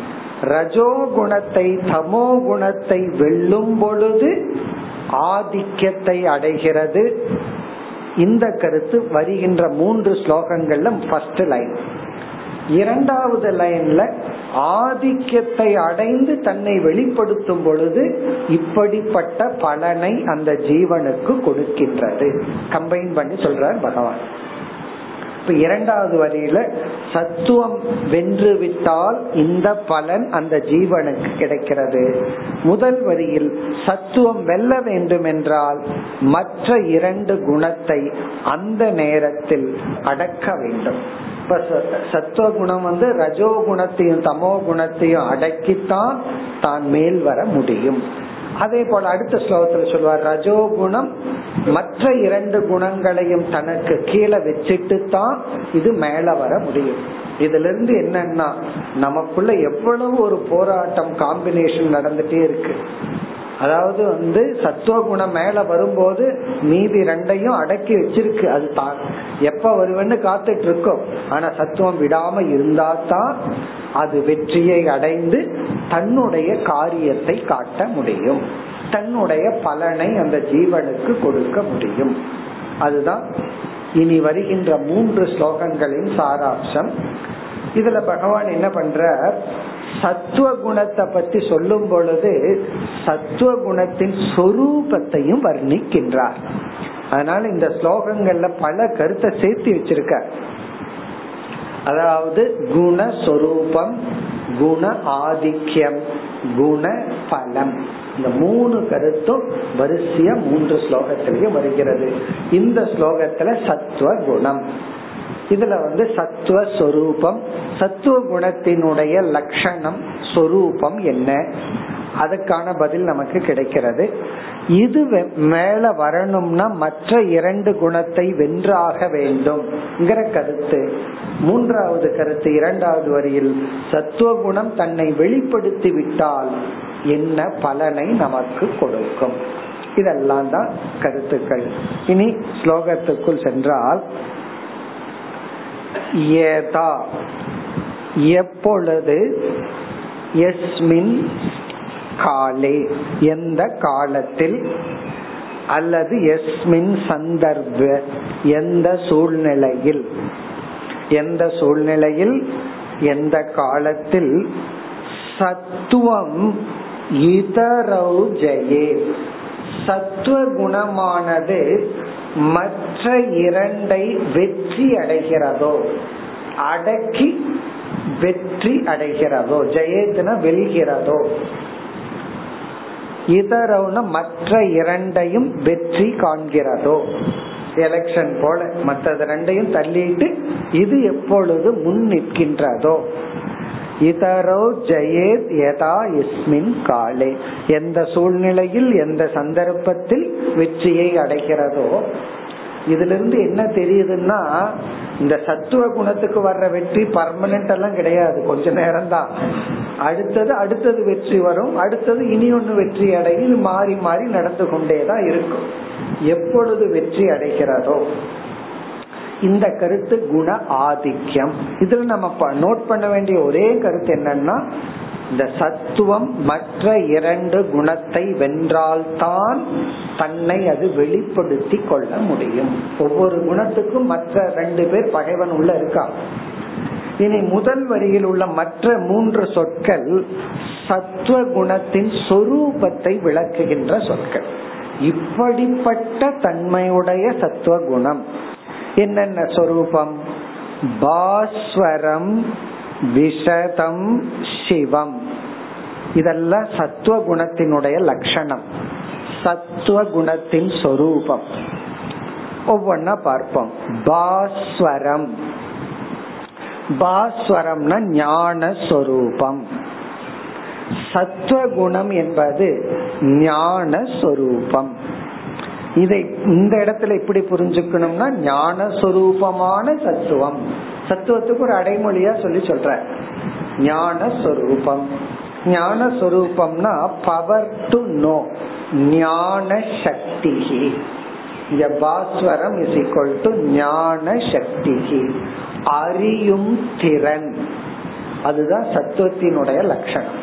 ரஜோ குணத்தை தமோ குணத்தை வெல்லும் பொழுது ஆதிக்கத்தை அடைகிறது. இந்த கருத்து வருகின்ற மூன்று ஸ்லோகங்கள்ல ஃபர்ஸ்ட் லைன் இரண்டாவது லைன்ல ஆதிக்கத்தை அடைந்து தன்னை வெளிப்படுத்தும் பொழுது இப்படிப்பட்ட பலனை அந்த ஜீவனுக்கு கொடுக்கின்றது. கம்பைன் பண்ணி சொல்றார் பகவான். இப்ப இரண்டாவது வரியில சத்துவம் வென்று விட்டால் இந்த பலன் அந்த ஜீவனுக்கு கிடைக்கிறது. முதல் வரியில் சத்துவம் வெல்ல வேண்டும் என்றால் மற்ற இரண்டு குணத்தை அந்த நேரத்தில் அடக்க வேண்டும். இப்ப சத்துவ குணம் வந்து ரஜோ குணத்தையும் தமோ குணத்தையும் அடக்கித்தான் தான் மேல் வர முடியும். அதே போல அடுத்த ஸ்லோகத்துல சொல்வார் ரஜோகுணம் மற்ற இரண்டு குணங்களையும் தனக்கு கீழே வச்சுட்டு தான் இது மேல வர முடியும். இதுல இருந்து என்னன்னா நமக்குள்ள எவ்வளவு ஒரு போராட்டம் காம்பினேஷன் நடந்துட்டே இருக்கு. அதாவது வந்து சத்துவ குணம் மேல வரும்போது மீதி ரெண்டையும் அடக்கி வச்சிருக்கு. அது தான் எப்ப வருவன்னு காத்துட்டு இருக்கோம் ஆனா சத்துவம் விடாம இருந்தா தான் அது வெற்றியை அடைந்து தன்னுடைய காரியத்தை காட்ட முடியும். தன்னுடைய பலனை அந்த ஜீவனுக்கு கொடுக்க முடியும். அதுதான் இனி வருகின்ற மூன்று ஸ்லோகங்களின் சாராம்சம். இதுல பகவான் என்ன பண்ற சத்துவ குணத்தை பத்தி சொல்லும் பொழுது சத்துவ குணத்தின் சொரூபத்தையும் வர்ணிக்கின்றார். அதனால இந்த ஸ்லோகங்கள்ல பல கருத்தை சேர்த்து வச்சிருக்க அதாவது குணஸ்வரூபம் குண ஆதிக்கம் குண பலம். இந்த மூணு கருத்தும் வரிசையா மூன்று ஸ்லோகத்திலையும் வருகிறது. இந்த ஸ்லோகத்துல சத்துவ குணம் இதுல வந்து சத்துவ சொரூபம் சத்துவ குணத்தினுடைய லட்சணம் சொரூபம் என்ன? அதுக்கான பதில் நமக்கு கிடைக்கிறது. இது மேல வரணும்னா மற்ற இரண்டு குணத்தை வென்றாக வேண்டும். கருத்து. மூன்றாவது கருத்து இரண்டாவது வரியில் சத்துவ குணம் தன்னை வெளிப்படுத்தி விட்டால் என்ன பலனை நமக்கு கொடுக்கும்? இதெல்லாம் தான் கருத்துக்கள். இனி ஸ்லோகத்துக்குள் சென்றால் ஏதா. எப்பொழுது? எஸ்மின் காலே. எந்த காலத்தில்? அல்லது எஸ்மின் சந்தர்ப்ப? எந்த சூழ்நிலையில்? எந்த சூழ்நிலையில்? எந்த காலத்தில்? சத்துவம் இதரௌ ஜெயே சத்துவ குணமானது மற்ற இரண்டை வெற்றி அடைகிறதோ அடக்கி வெற்றி அடைகிறதோ ஜெயத்தின வெல்கிறதோ இதரவுன மற்ற இரண்டையும் வெற்றி காண்கிறதோ எலெக்ஷன் போல மற்றது ரெண்டையும் தள்ளிட்டு இது எப்பொழுது முன் நிற்கின்றதோ இதரோ ஜெயேத் யதா இஸ்மின் காலே. எந்த சூழ்நிலையில் எந்த சந்தர்ப்பத்தில் வெற்றியை அடைகிறதோ இதுல இருந்து என்ன தெரியுதுன்னா இந்த சத்துவ குணத்துக்கு வர்ற வெற்றி பர்மனன்ட் எல்லாம் கிடையாது. கொஞ்ச நேரம் தான் அடுத்தது அடுத்தது வெற்றி வரும். அடுத்தது இனி ஒன்னு வெற்றி அடையும். மாறி மாறி நடந்து கொண்டேதான் இருக்கும். எப்பொழுது வெற்றி அடைகிறதோ இந்த கருத்து குண ஆதிக்கம். இதுல நம்ம நோட் பண்ண வேண்டிய ஒரே கருத்து என்னன்னா இந்த சத்துவம் மற்ற இரண்டு குணத்தை வென்றால்தான் தன்னை அது வெளிப்படுத்தி கொள்ள முடியும். ஒவ்வொரு குணத்துக்கும் மற்ற ரெண்டு பேர் பகைவன் உள்ள இருக்கா? இனி முதல் வரியில் உள்ள மற்ற மூன்று சொற்கள் சத்துவ குணத்தின் சொரூபத்தை விளக்குகின்ற சொற்கள். இப்படிப்பட்ட தன்மையுடைய சத்துவ குணம். என்னென்ன சொரூபம்? பாஸ்வரம் விஷதம் சிவம். இதெல்லாம் சத்துவ குணத்தினுடைய லட்சணம். சத்துவ குணத்தின் சொரூபம். ஒவ்வொன்னா பார்ப்போம். பாஸ்வரம். பாஸ்வரம்னா ஞான சொரூபம். சத்துவகுணம் என்பது ஞான சொரூபம். இதை இந்த இடத்துல இப்படி புரிஞ்சுக்கணும்னா ஞான சொரூபமான சத்துவம். சத்துவத்துக்கு ஒரு அடைமொழியா சொல்லி சொல்ற. ஞான சொரூபம் ஞான சொரூபம்னா பவர் டு நோ ஞான சக்தி யபாஸ்வரம் இஸ் ஈக்வல் டு ஞான சக்தி அறியும் திறன். அதுதான் சத்துவத்தினுடைய லட்சணம்.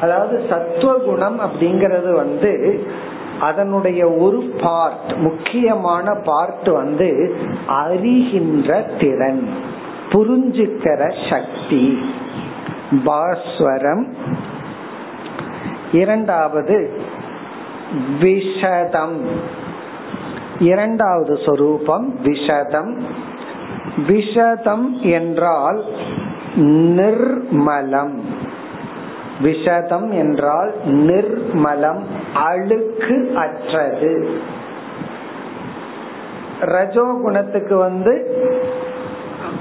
அதாவது சத்துவ குணம் அப்படிங்கறது வந்து அதனுடைய ஒரு பார்ட் முக்கியமான பார்ட் வந்து அறிகின்ற திறன் புரிஞ்சுக்கிற சக்தி. பாஸ்வரம். இரண்டாவது விஷதம். இரண்டாவது சொரூபம் விஷதம். விஷதம் என்றால் நிர்மலம். விஷதம் என்றால் நிர்மலம் அழுக்கு அற்றது. ரஜோ குணத்துக்கு வந்து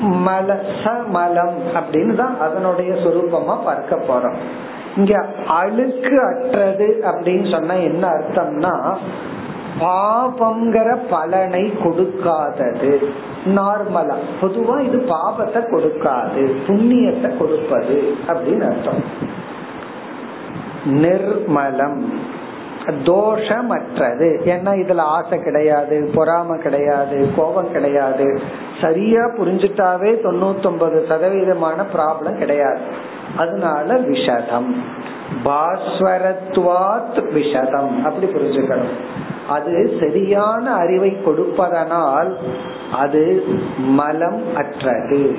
மல சமலம் அப்படின்னு தான் அதனுடைய சுரூபமா பார்க்க போறோம். இங்க அழுக்கு அற்றது அப்படின்னு சொன்னா என்ன அர்த்தம்னா பாபங்கிற பலனை கொடுக்காதது. நார்மலா. பொதுவா இது பாபத்தை கொடுக்காது. புண்ணியத்தை கொடுப்பது அப்படின்னு அர்த்தம். நிர்மலம். தோஷமற்றது. ஏன்னா இதுல ஆசை கிடையாது பொறாம கிடையாது கோபம் கிடையாது. சரியா புரிஞ்சுட்டாவே தொண்ணூத்தி ஒன்பது சதவீதமான ப்ராப்ளம் கிடையாது. அதனால விஷதம். பாஸ்வரத்வாத் விஷதம். அப்படி புரிஞ்சுக்கணும். அது சரியான அறிவை கொடுப்பதனால் அது மலம் அற்றது.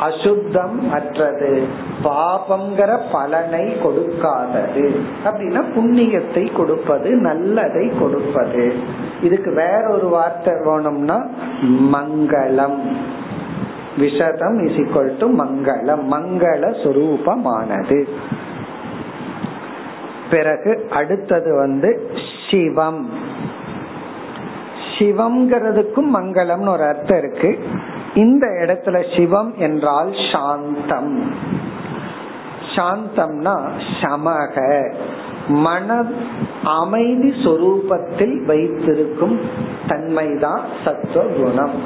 அசுத்தம் அற்றது பாபங்கிற பலனை கொடுக்காதது. அப்படின்னா புண்ணியத்தை கொடுப்பது நல்லதை கொடுப்பது. இதுக்கு வேற ஒரு வார்த்தை வேணும்னா மங்களம். விஷதம் இஸ் ஈக்வல் டு மங்களம். மங்கள சுரூபமானது பிறகு அடுத்தது வந்து சிவம். சிவம்ங்கிறதுக்கும் மங்களம்னு ஒரு அர்த்தம் இருக்கு. இந்த இடத்துல சிவம் என்றால் சாந்தம். சாந்தம்னா சமக. மன அமைதி சொரூபத்தில் வைத்திருக்கும் தன்மைதான் சத்துவ குணம்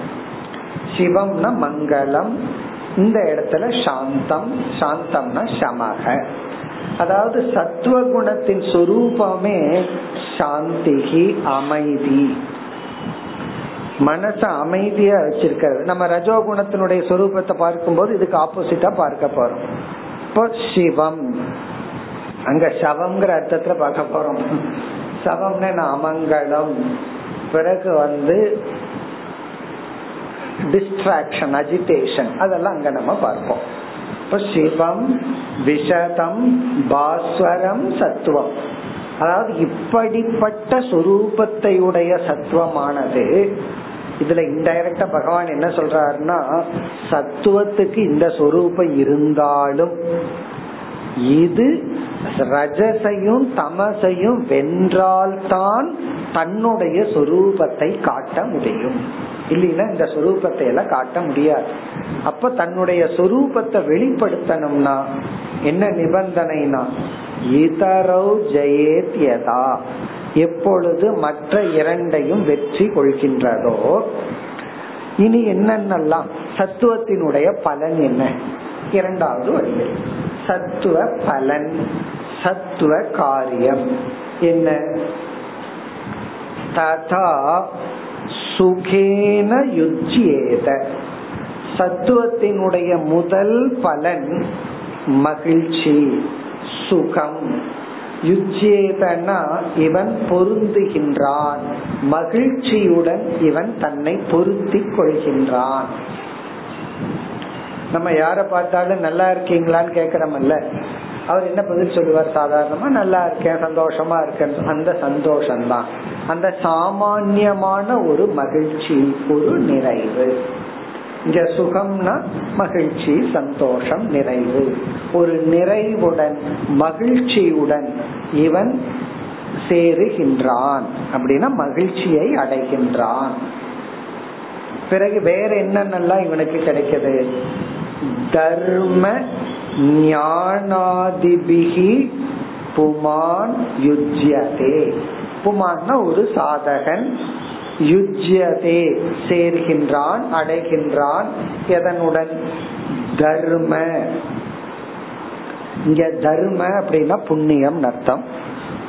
சிவம்னா மங்களம். இந்த இடத்துல சாந்தம். சாந்தம்னா சமக. அதாவது சத்துவ குணத்தின் சொரூபமே சாந்திகி அமைதி. மனச அமைதியா வச்சிருக்கிறது நம்ம ரஜோகுணத்தினுடைய சொரூபத்தை பார்க்கும்போது இதுக்கு ஆப்போசிட்டா பார்க்க போறோம். இப்போ சிவம். அங்க சவம்ங்கிற அர்த்தத்துல பார்க்க போறோம். சவம்னா அமங்கலம். பிறகு வந்து டிஸ்ட்ராக்ஷன் அஜிடேஷன் அதெல்லாம் அங்க நம்ம பார்ப்போம். இப்ப சிவம் விஷதம் பாஸ்வரம் சத்துவம். அதாவது இப்படிப்பட்ட சுரூபத்தையுடைய சத்துவமானது இதுல இன்டைரக்டா பகவான் என்ன சொல்றாருன்னா சத்துவத்துக்கு இந்த சொரூபம் இருந்தாலும் இது ரஜசையும் தமசையும் வென்றால்தான் தன்னுடைய சொரூபத்தை காட்ட முடியும். இல்லைன்னா இந்த சொரூபத்தை எல்லாம் காட்ட முடியாது. அப்ப தன்னுடைய சொரூபத்தை வெளிப்படுத்தணும்னா என்ன நிபந்தனைனா இதரோ ஜெயேத் யதா. எப்பொழுது மற்ற இரண்டையும் வெற்றி கொள்கின்றதோ இனி என்னென்னலாம்? சத்துவத்தினுடைய பலன் என்ன? இரண்டாவது வழியில். சத்துவ பலன் சத்துவ காரியம். என்ன? ததா சுகேன யுஜ்யேத. சத்துவத்தினுடைய முதல் பலன் மகிழ்ச்சி சுகம். யுச்சேதனா இவன் பொருந்துகின்றான். மகிழ்ச்சியுடன் இவன் தன்னை பொருத்தி கொள்கின்றான். நம்ம யார பார்த்தாலும் நல்லா இருக்கீங்களான்னு கேக்குறோம்ல அவர் என்ன பதில் சொல்லுவார்? சாதாரணமா நல்லா இருக்கேன் சந்தோஷமா இருக்கேன். அந்த சந்தோஷம்தான். அந்த சாமான்யமான ஒரு மகிழ்ச்சி ஒரு நிறைவு. இங்க சுகம்னா மகிழ்ச்சி சந்தோஷம் நிறைவு. ஒரு நிறைவுடன் மகிழ்ச்சியுடன் இவன் சேருகின்றான். அப்படின்னா மகிழ்ச்சியை அடைகின்றான். பிறகு வேற என்னென்னலாம் இவனுக்கு கிடைக்குது? தர்ம ஞானாதிபிகி புமான் யுஜ்யதே. புமான்னா ஒரு சாதகன் யுஜ்யதே சேர்கின்றான் அடைகின்றான் எதனுடன்? தர்ம. இங்க தர்ம அப்படின்னா புண்ணியம் அர்த்தம்.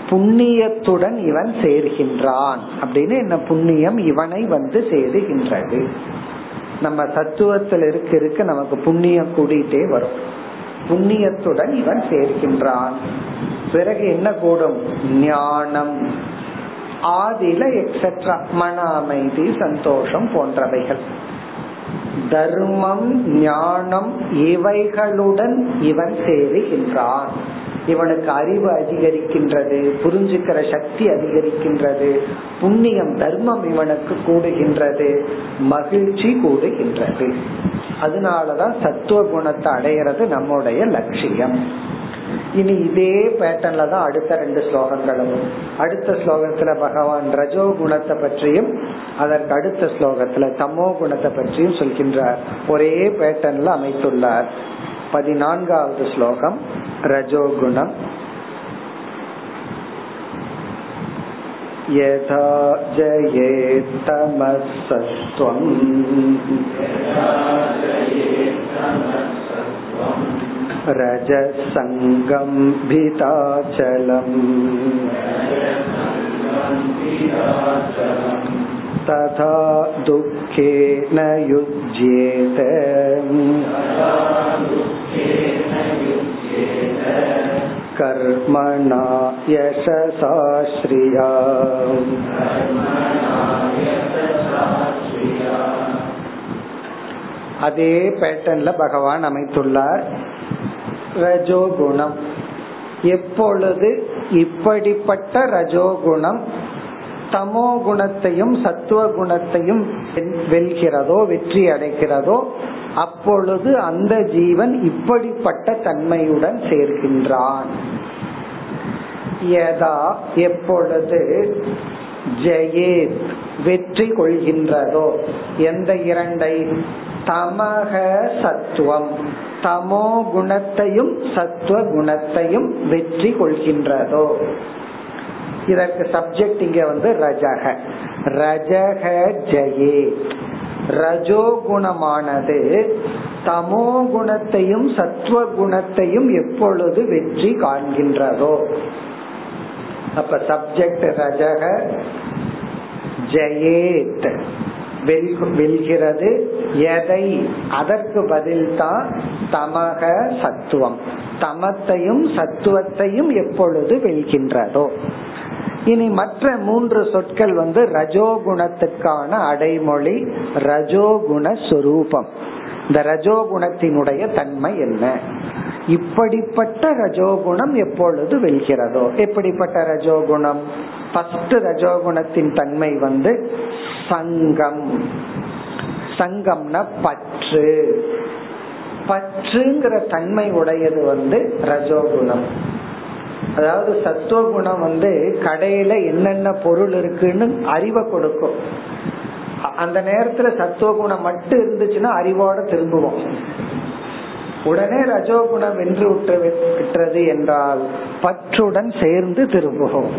புண்ணியத்துடன் இவன் சேர்கின்றான். அப்படின்னு என்ன புண்ணியம்? இவனை வந்து சேருகின்றது. நம்ம தத்துவத்தில் இருக்க இருக்க நமக்கு புண்ணியம் கூடிட்டே வரும். புண்ணியத்துடன் இவன் சேர்க்கின்றான் பிறகு என்ன கூடும்? ஞானம். ஆதில எக்ஸெட்ரா மன அமைதி சந்தோஷம் போன்றவைகள். தர்மம் ஞானம் இவைகளுடன் இவன் சேருகின்றான். இவனுக்கு அறிவு அதிகரிக்கின்றது புரிஞ்சுக்கிற சக்தி அதிகரிக்கின்றது புண்ணியம் தர்மம் இவனுக்கு கூடுகின்றது மகிழ்ச்சி கூடுகின்றது. அதனாலதான் சத்துவ குணத்தை அடையிறது நம்முடைய லட்சியம். இனி இதே பேட்டர்ல தான் அடுத்த ரெண்டு ஸ்லோகங்களும் அடுத்த ஸ்லோகத்துல பகவான் ரஜோ குணத்தை பற்றியும் அதற்கு அடுத்த ஸ்லோகத்துல தமோ குணத்தை பற்றியும் சொல்கின்றார் ஒரே பேட்டர்ன்ல அமைத்துள்ளார் பதினான்காவது ஸ்லோகம் ரஜோகுணம் यथा जयेत्तमः सत्त्वम् रजसङ्गं भिताचलम् तथा दुःखेन युज्येत कर्मणा यशसा श्रिया அதே பேட்டர்ன்ல பகவான் அமைத்துள்ளார் ரஜோகுணம். எப்பொழுது இப்படிப்பட்ட ரஜோகுணம் தமோ குணத்தையும் சத்துவ குணத்தையும் வெல்கிறதோ வெற்றி அடைக்கிறதோ அப்பொழுது அந்த ஜீவன் இப்படிப்பட்ட தன்மையுடன் சேர்கின்றான். யதா எப்பொழுது ஜெயேத் வெற்றி கொள்கின்றதோ எந்த இரண்டை? தமக சத்துவம். தமோ குணத்தையும் சத்துவ குணத்தையும் வெற்றி கொள்கின்றதோ. இதற்கு சப்ஜெக்ட் இங்க வந்து ரஜக. ரஜக ஜெயே. ரஜோ குணமானது தமோ குணத்தையும் சத்துவ குணத்தையும் எப்பொழுது வெற்றி காண்கின்றதோ. அப்ப சப்ஜெக்ட் ரஜக ஜெயேத். வெல்கிறது. எதை? அதற்கு பதில் தான் தமக சத்துவம். தமத்தையும் சத்துவத்தையும் எப்பொழுது வெல்கின்றதோ. இனி மற்ற மூன்று சொற்கள் வந்து ரஜோகுணத்துக்கான அடைமொழி ரஜோகுண சொரூபம். இந்த ரஜோகுணத்தினுடைய தன்மை என்ன? இப்படிப்பட்ட ரஜோகுணம் எப்பொழுது வெல்கிறதோ? எப்படிப்பட்ட ரஜோகுணம்? ஃபர்ஸ்ட் ரஜோகுணத்தின் தன்மை வந்து சங்கம். சங்கம்னா பற்று. பற்றுங்கிற தன்மை உடையது வந்து ரஜோகுணம். அதாவது சத்துவ குணம் வந்து கடையில என்னென்ன பொருள் இருக்குன்னு அறிவை கொடுக்கும். அந்த நேரத்துல சத்துவ குணம் மட்டும் இருந்துச்சுன்னா அறிவோட திரும்புவோம். உடனே ரஜோகுணம் வென்று விட்டு விட்டுறது என்றால் பற்றுடன் சேர்ந்து திரும்புவோம்.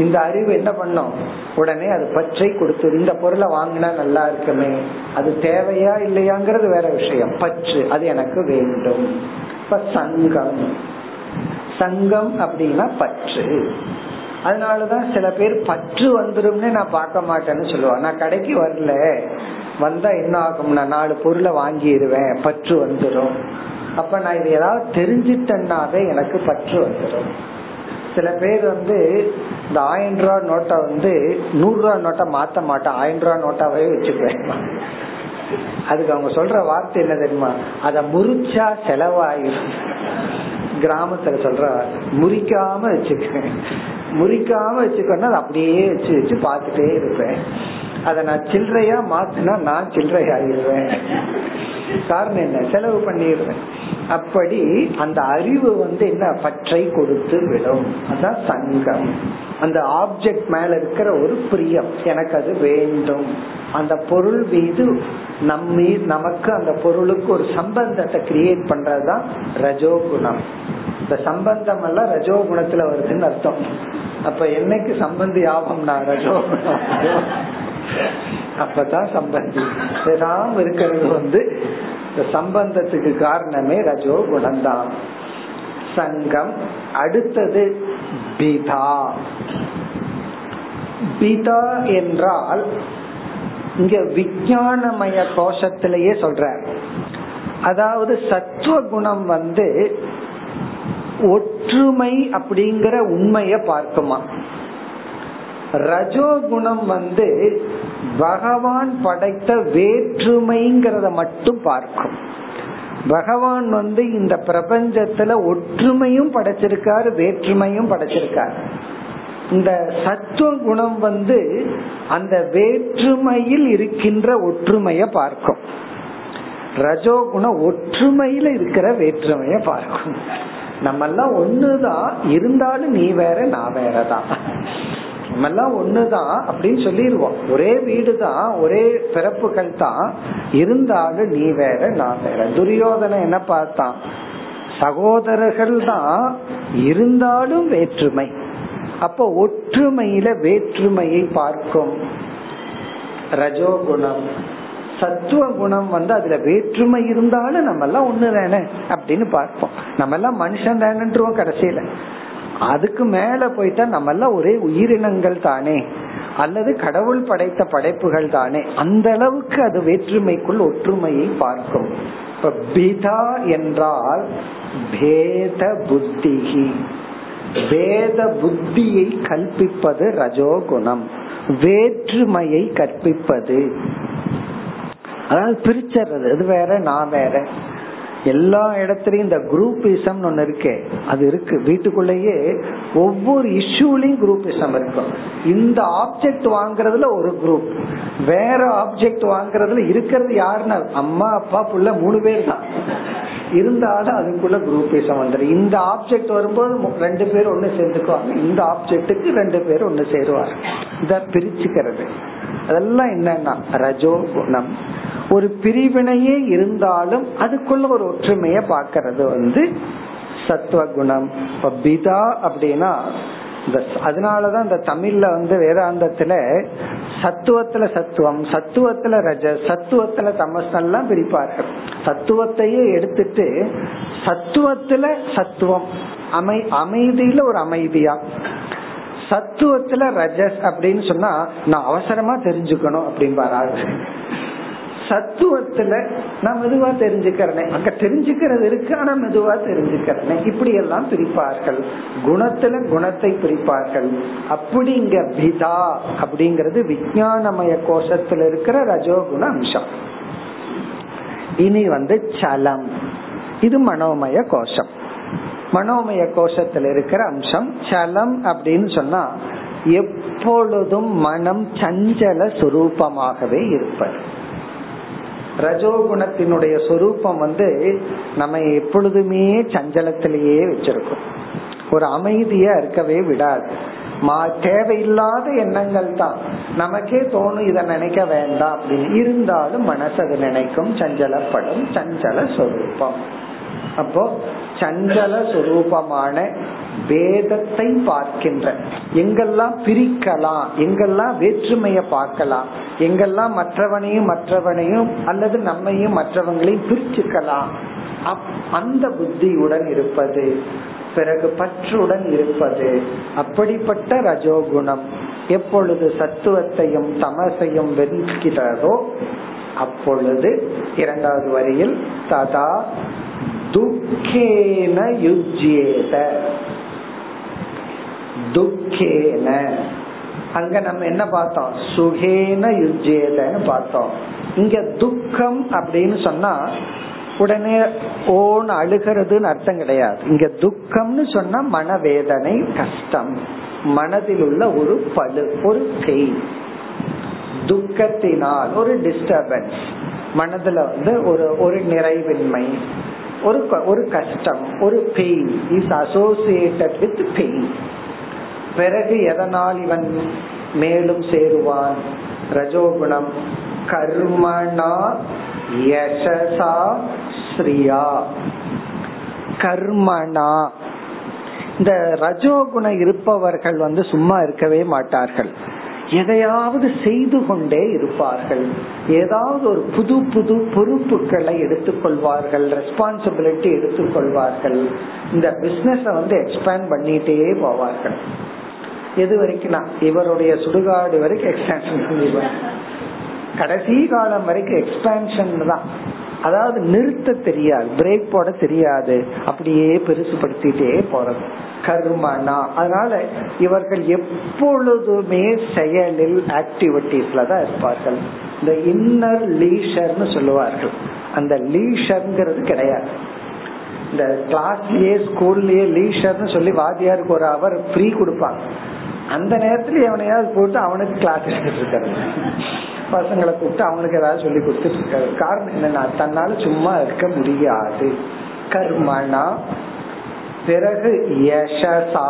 இந்த அறிவு என்ன பண்ணும்? உடனே அது பச்சை கொடுத்து இந்த பொருளை வாங்கினா நல்லா இருக்குமே அது தேவையா இல்லையாங்கிறது வேற விஷயம். பற்று அது எனக்கு வேண்டும். இப்ப சங்கம். சங்கம் அப்படின்னா பற்று. அதனாலதான் சில பேர் பற்று வந்துரும்னு நான் பார்க்க மாட்டேன்னு சொல்லுவான் நான் கடைக்கு வரல. வந்தா என்ன ஆகும்னா நாலு பொருளை வாங்கிடுவேன். பற்று வந்துடும் அப்ப நான் இது ஏதாவது தெரிஞ்சிட்டேன்னாவே எனக்கு பற்று வந்துடும் சில பேர் வந்து இந்த ஆயிரம் ரூபா நோட்டை வந்து நூறு ரூபா நோட்டை மாத்த மாட்டேன். ஆயிரம் ரூபா நோட்டாவே வச்சுக்குவேன். அதுக்கு அவங்க சொல்ற வார்த்தை என்ன தெரியுமா? அத முறிச்சா செலவாயிரும். கிராமத்துல சொல்ற முறிக்காம வச்சுக்கிறேன் முறிக்காம வச்சுக்கோன்னா அப்படியே வச்சு வச்சு பார்த்துட்டே இருப்பேன். அத நான் சில்லறையா மாத்தினா நான் சில்லறை ஆயிடுவேன் காரணம் என்ன? செலவு பண்ணிடுவேன். அப்படி அந்த அறிவு வந்து என்ன? பற்றை கொடுத்து விடும். அதான் சங்கம். அந்த ஆப்ஜெக்ட் மேல இருக்கிற ஒரு பிரியம். எனக்கு அது வேண்டும். அந்த பொருள் மீது நம்மீ நமக்கு அந்த பொருளுக்கு ஒரு சம்பந்தத்தை கிரியேட் பண்றதுதான் ரஜோகுணம். இந்த சம்பந்தம் எல்லாம் ரஜோகுணத்துல வருதுன்னு அர்த்தம். அப்ப என்னைக்கு சம்பந்தி ஆகும்னா ரஜோகுணம்? அப்பதான் சம்பந்தி. பேசாம இருக்கிறது வந்து இந்த சம்பந்தத்துக்கு காரணமே ரஜோ குணம்தான் சங்கம் அடுத்தது பிதா. பிதா என்றால் இங்க விஞ்ஞானமய கோஷத்திலேயே சொல்ற அதாவது சத்துவ குணம் வந்து ஒற்றுமை அப்படிங்கிற உண்மைய பார்க்குமா? ரஜோகுணம் வந்து பகவான் படைத்த வேற்றுமைங்கிறத மட்டும் பார்க்கும். பகவான் வந்து இந்த பிரபஞ்சத்துல ஒற்றுமையும் படைச்சிருக்காரு வேற்றுமையும் படைச்சிருக்காரு. இந்த சத்துவ குணம் வந்து அந்த வேற்றுமையில் இருக்கின்ற ஒற்றுமைய பார்க்கும். ரஜோகுணம் ஒற்றுமையில இருக்கிற வேற்றுமைய பார்க்கும். நம்ம எல்லாம் ஒண்ணுதான் இருந்தாலும் நீ வேற நான் வேறதான். நம்ம எல்லாம் ஒண்ணுதான் அப்படின்னு சொல்லிடுவோம். ஒரே வீடு தான் ஒரே பிறப்புகள் தான் இருந்தாலும் நீ வேற நான் வேற. துரியோதனை என்ன பார்த்தான்? சகோதரர்கள் தான் இருந்தாலும் வேற்றுமை. அப்ப ஒற்றுமையில வேற்றுமையை பார்க்கும். ரஜோகுணம். சத்துவ குணம் வந்து அதுல வேற்றுமை இருந்தாலும் நம்ம எல்லாம் ஒண்ணு தானே அப்படின்னு பார்ப்போம். நம்ம எல்லாம் மனுஷன் தானன்றோம் கடைசியில. அதுக்கு மேல போயிட்டா நம்ம எல்லாம் ஒரே உயிரினங்கள் தானே. அல்லது கடவுள் படைத்த படைப்புகள் தானே. அந்த அளவுக்கு அது வேற்றுமைக்குள் ஒற்றுமையை பார்க்கும். இப்ப பிதா என்றால் பேத புத்திகி வேத புத்தியை கற்பிப்பது ரஜோகுணம். வேற்றுமையை கற்பிப்பது. அதாவது பிரிச்சறது. அது வேற நான் வேற. எல்லா இடத்துலயும் இந்த குரூப்பிசம் ஒன்னு இருக்கே. அது இருக்கு. வீட்டுக்குள்ளேயே ஒவ்வொரு இஷ்யூலயும் குரூப்பிசம் இருக்கும். இந்த ஆப்ஜெக்ட் வாங்குறதுல ஒரு குரூப் வேற ஆப்ஜெக்ட் வாங்குறதுல இருக்கிறது யாருன்னா? அம்மா அப்பா புள்ள மூணு பேர் தான். இருந்தாலும் அதுக்குள்ள குரூப்பிசம் வந்துடும் இந்த ஆப்ஜெக்ட் வரும்போது ரெண்டு பேர் ஒன்னு சேர்ந்துக்குவாங்க. இந்த ஆப்ஜெக்டுக்கு ரெண்டு பேர் ஒன்னு சேருவாங்க. இத பிரிச்சுக்கிறது. அதெல்லாம் என்னன்னா ரஜோ குணம் ஒரு பிரிவினையே இருந்தாலும் அதுக்குள்ள ஒரு ஒற்றுமைய பாக்கிறது வந்து சத்துவ குணம் இப்ப பிதா அப்படின்னா இந்த அதனாலதான் இந்த தமிழ்ல வந்து வேதாந்தத்துல சத்துவத்துல சத்துவம் சத்துவத்துல ரஜ சத்துவத்துல தமஸ் எல்லாம் பிரிப்பார்கள். சத்துவத்தையே எடுத்துட்டு சத்துவத்துல சத்துவம். அமை அமைதியில ஒரு அமைதியா. சத்துவத்துல ரஜஸ் அப்படின்னு சொன்னா நான் அவசரமா தெரிஞ்சுக்கணும் அப்படின்னு பாரு சத்துவத்துல நான் மெதுவா தெரிஞ்சுக்கிறேன். அங்க தெரிஞ்சுக்கிறது இருக்கு ஆனா மெதுவா தெரிஞ்சுக்கிறேன். இப்படி எல்லாம் பிரிப்பார்கள். குணத்துல குணத்தை பிரிப்பார்கள். அப்படிங்க பிதா அப்படிங்கறது விஜயானமய கோஷத்துல இருக்கிற ரஜோகுண அம்சம். இனி வந்து சலம். இது மனோமய கோஷம். மனோமய கோஷத்துல இருக்கிற அம்சம் சலம் அப்படின்னு சொன்னா எப்பொழுதும் மனம் சஞ்சல சுரூபமாகவே இருப்பது. ரஜோகுணத்தினுடைய சொரூபம் வந்து நம்ம எப்பொழுதுமே சஞ்சலத்திலேயே வச்சிருக்கோம். ஒரு அமைதியா இருக்கவே விடாது. மா தேவையில்லாத எண்ணங்கள் தான். நமக்கே தோணும் இதை நினைக்க வேண்டாம் அப்படின்னு. இருந்தாலும் மனசு அது நினைக்கும். சஞ்சலப்படும். சஞ்சல சொரூபம். அப்போ சஞ்சல சுரூபமான வேதத்தை பார்க்கின்ற. எங்கெல்லாம் பிரிக்கலாம் எங்கெல்லாம் வேற்றுமைய பார்க்கலாம் எங்கெல்லாம் மற்றவனையும் மற்றவனையும் அல்லது நம்மையும் மற்றவங்களையும் பிரிச்சுக்கலாம். அந்த புத்தியுடன் இருப்பது பிறகு பற்றுடன் இருப்பது அப்படிப்பட்ட ரஜோகுணம் எப்பொழுது சத்துவத்தையும் தமசையும் வென்கிறதோ அப்பொழுது இரண்டாவது வரியில் ததா துக்கேன யுஜ்யேத. துக்கேன. அங்க நம்ம என்ன பார்த்தோம்? சுகேன யுஜ்யேதன்னு பார்த்தோம். இங்க துக்கம் அப்படின்னு சொன்னா உடனே ஓன் அழுகிறதுன்னு அர்த்தம் கிடையாது. இங்க துக்கம்னு சொன்னா மனவேதனை கஷ்டம். மனதில் உள்ள ஒரு பழு ஒரு செய் துக்கத்தினால் ஒரு டிஸ்டர்பன்ஸ் மனதுல வந்து ஒரு ஒரு நிறைவின்மை. ஒரு ஒரு கஷ்டம் ஒரு pain is associated with pain பிறகு எதனால் இவன் மேலும் சேருவான்? ரஜோகுணம் கர்மனா யசசா ஸ்ரீயா. கர்மனா. இந்த ரஜோகுணம் இருப்பவர்கள் வந்து சும்மா இருக்கவே மாட்டார்கள். எதையாவது செய்து கொண்டே இருப்பார்கள். ஏதாவது ஒரு புது புது பொறுப்புகளை எடுத்துக்கொள்வார்கள் ரெஸ்பான்சிபிலிட்டி எடுத்துக்கொள்வார்கள். இந்த பிசினஸ் வந்து எக்ஸ்பேண்ட் பண்ணிட்டே போவார்கள். எது வரைக்கும் இவருடைய சுடுகாடு வரைக்கும் எக்ஸ்பேன்ஷன் பண்ணிடுவார் கடைசி காலம் வரைக்கும் எக்ஸ்பேன்ஷன் தான். அதாவது நிறுத்த தெரியாது பிரேக் போட தெரியாது. அப்படியே பெருசுபடுத்திட்டே போறது. கர்மனா. அதனால இவர்கள் எப்பொழுதுமே செயலில் ஆக்டிவிட்டிஸ்ல தான் இருப்பார்கள். இந்த இன்னர் லீஷர்னு சொல்லுவார்கள். அந்த லீஷர்ங்கிறது கிடையாது. இந்த கிளாஸ்லயே ஸ்கூல்லயே லீஷர்னு சொல்லி வாத்தியாருக்கு ஒரு அவர் ஃப்ரீ கொடுப்பாங்க. அந்த நேரத்துல எவனையாவது போட்டு அவனுக்கு கிளாஸ் எடுத்துட்டு இருக்காரு. பசங்களை கூப்பிட்டு அவனுக்கு ஏதாவது சொல்லி கொடுத்துட்டு இருக்காரு. காரணம் என்னன்னா தன்னால சும்மா இருக்க முடியாது. கர்மனா பிறகு யசசா.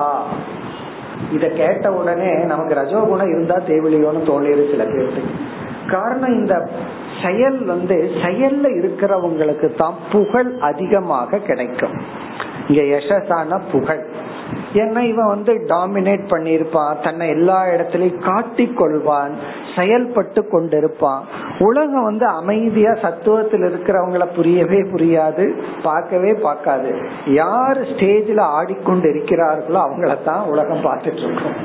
இத கேட்ட உடனே நமக்கு ரஜோகுணம் இருந்தா தேவையில்லையோன்னு தோணியது சில பேருக்கு. காரணம் இந்த செயல் வந்து செயல்ல இருக்கிறவங்களுக்கு தான் புகழ் அதிகமாக கிடைக்கும். இங்க யசசான புகழ். ஏன்னா இவன் வந்து டாமினேட் பண்ணிருப்பான் தன்னை எல்லா இடத்திலையும் காட்டிக் கொள்வான் செயல்பட்டு கொண்டிருப்பான். உலகம் வந்து அமைதியா சத்துவத்தில் இருக்கிறவங்கள புரியவே புரியாது பார்க்கவே பார்க்காது. யார் ஸ்டேஜ்ல ஆடிக்கொண்டு இருக்கிறார்களோ அவங்கள தான் உலகம் பார்த்துட்டு இருக்கும்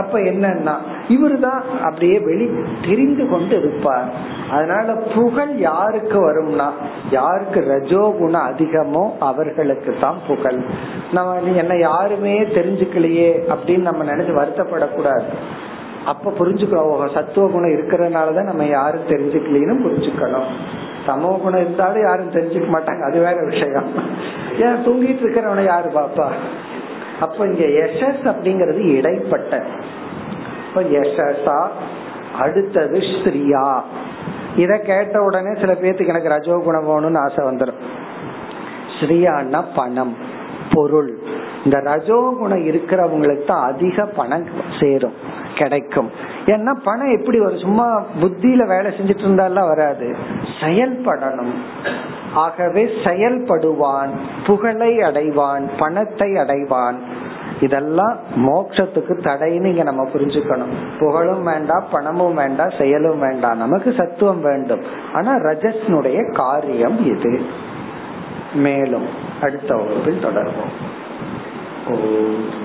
அப்ப என்னன்னா இவரு தான் அப்படியே வெளி தெரிந்து கொண்டு இருப்பார். அதனால புகழ் யாருக்கு வரும்னா யாருக்கு ரஜோ குணம் அதிகமோ அவர்களுக்கு தான் புகழ். நம்ம என்ன யாருமே தெரிஞ்சுக்கலையே அப்படின்னு நம்ம நினைச்சு வருத்தப்படக்கூடாது. அப்ப புரிஞ்சுக்கோ சத்துவ குணம் இருக்கிறதுனாலதான் நம்ம யாரும் தெரிஞ்சுக்கலன்னு புரிஞ்சுக்கணும். சமோ குணம் இருந்தாலும் யாரும் தெரிஞ்சுக்க மாட்டாங்க. அது வேற விஷயம். ஏன் தூங்கிட்டு இருக்கிறவனை யாரு பாப்பா? அப்ப இங்க எசஸ் அப்படிங்கறது இடைப்பட்ட. இப்ப எசஸா அடுத்தது ஸ்ரீயா இத கேட்ட உடனே சில பேர்த்துக்கு எனக்கு ரஜோகுணம் வேணும்னு ஆசை வந்துடும் ஸ்ரீயான்னா பணம் பொருள். இந்த ரஜோ குணம் இருக்கிறவங்களுக்கு தான் அதிக பணம் சேரும். கிடைக்கும். ஏன்னா பணம் எப்படி வரும்? சும்மா புத்தியில வேலை செஞ்சுட்டு இருந்தாலாம் வராது. செயல்படணும். ஆகவே செயல்படுவான் புகழை அடைவான் பணத்தை அடைவான். இதெல்லாம் மோட்சத்துக்கு தடைன்னு இங்க நம்ம புரிஞ்சுக்கணும். புகழும் வேண்டாம் பணமும் வேண்டாம் செயலும் வேண்டாம் நமக்கு சத்துவம் வேண்டும். ஆனா ரஜஸ்னுடைய காரியம் இது. மேலும் அடுத்த வகுப்பில் தொடர்வோம். ஓம்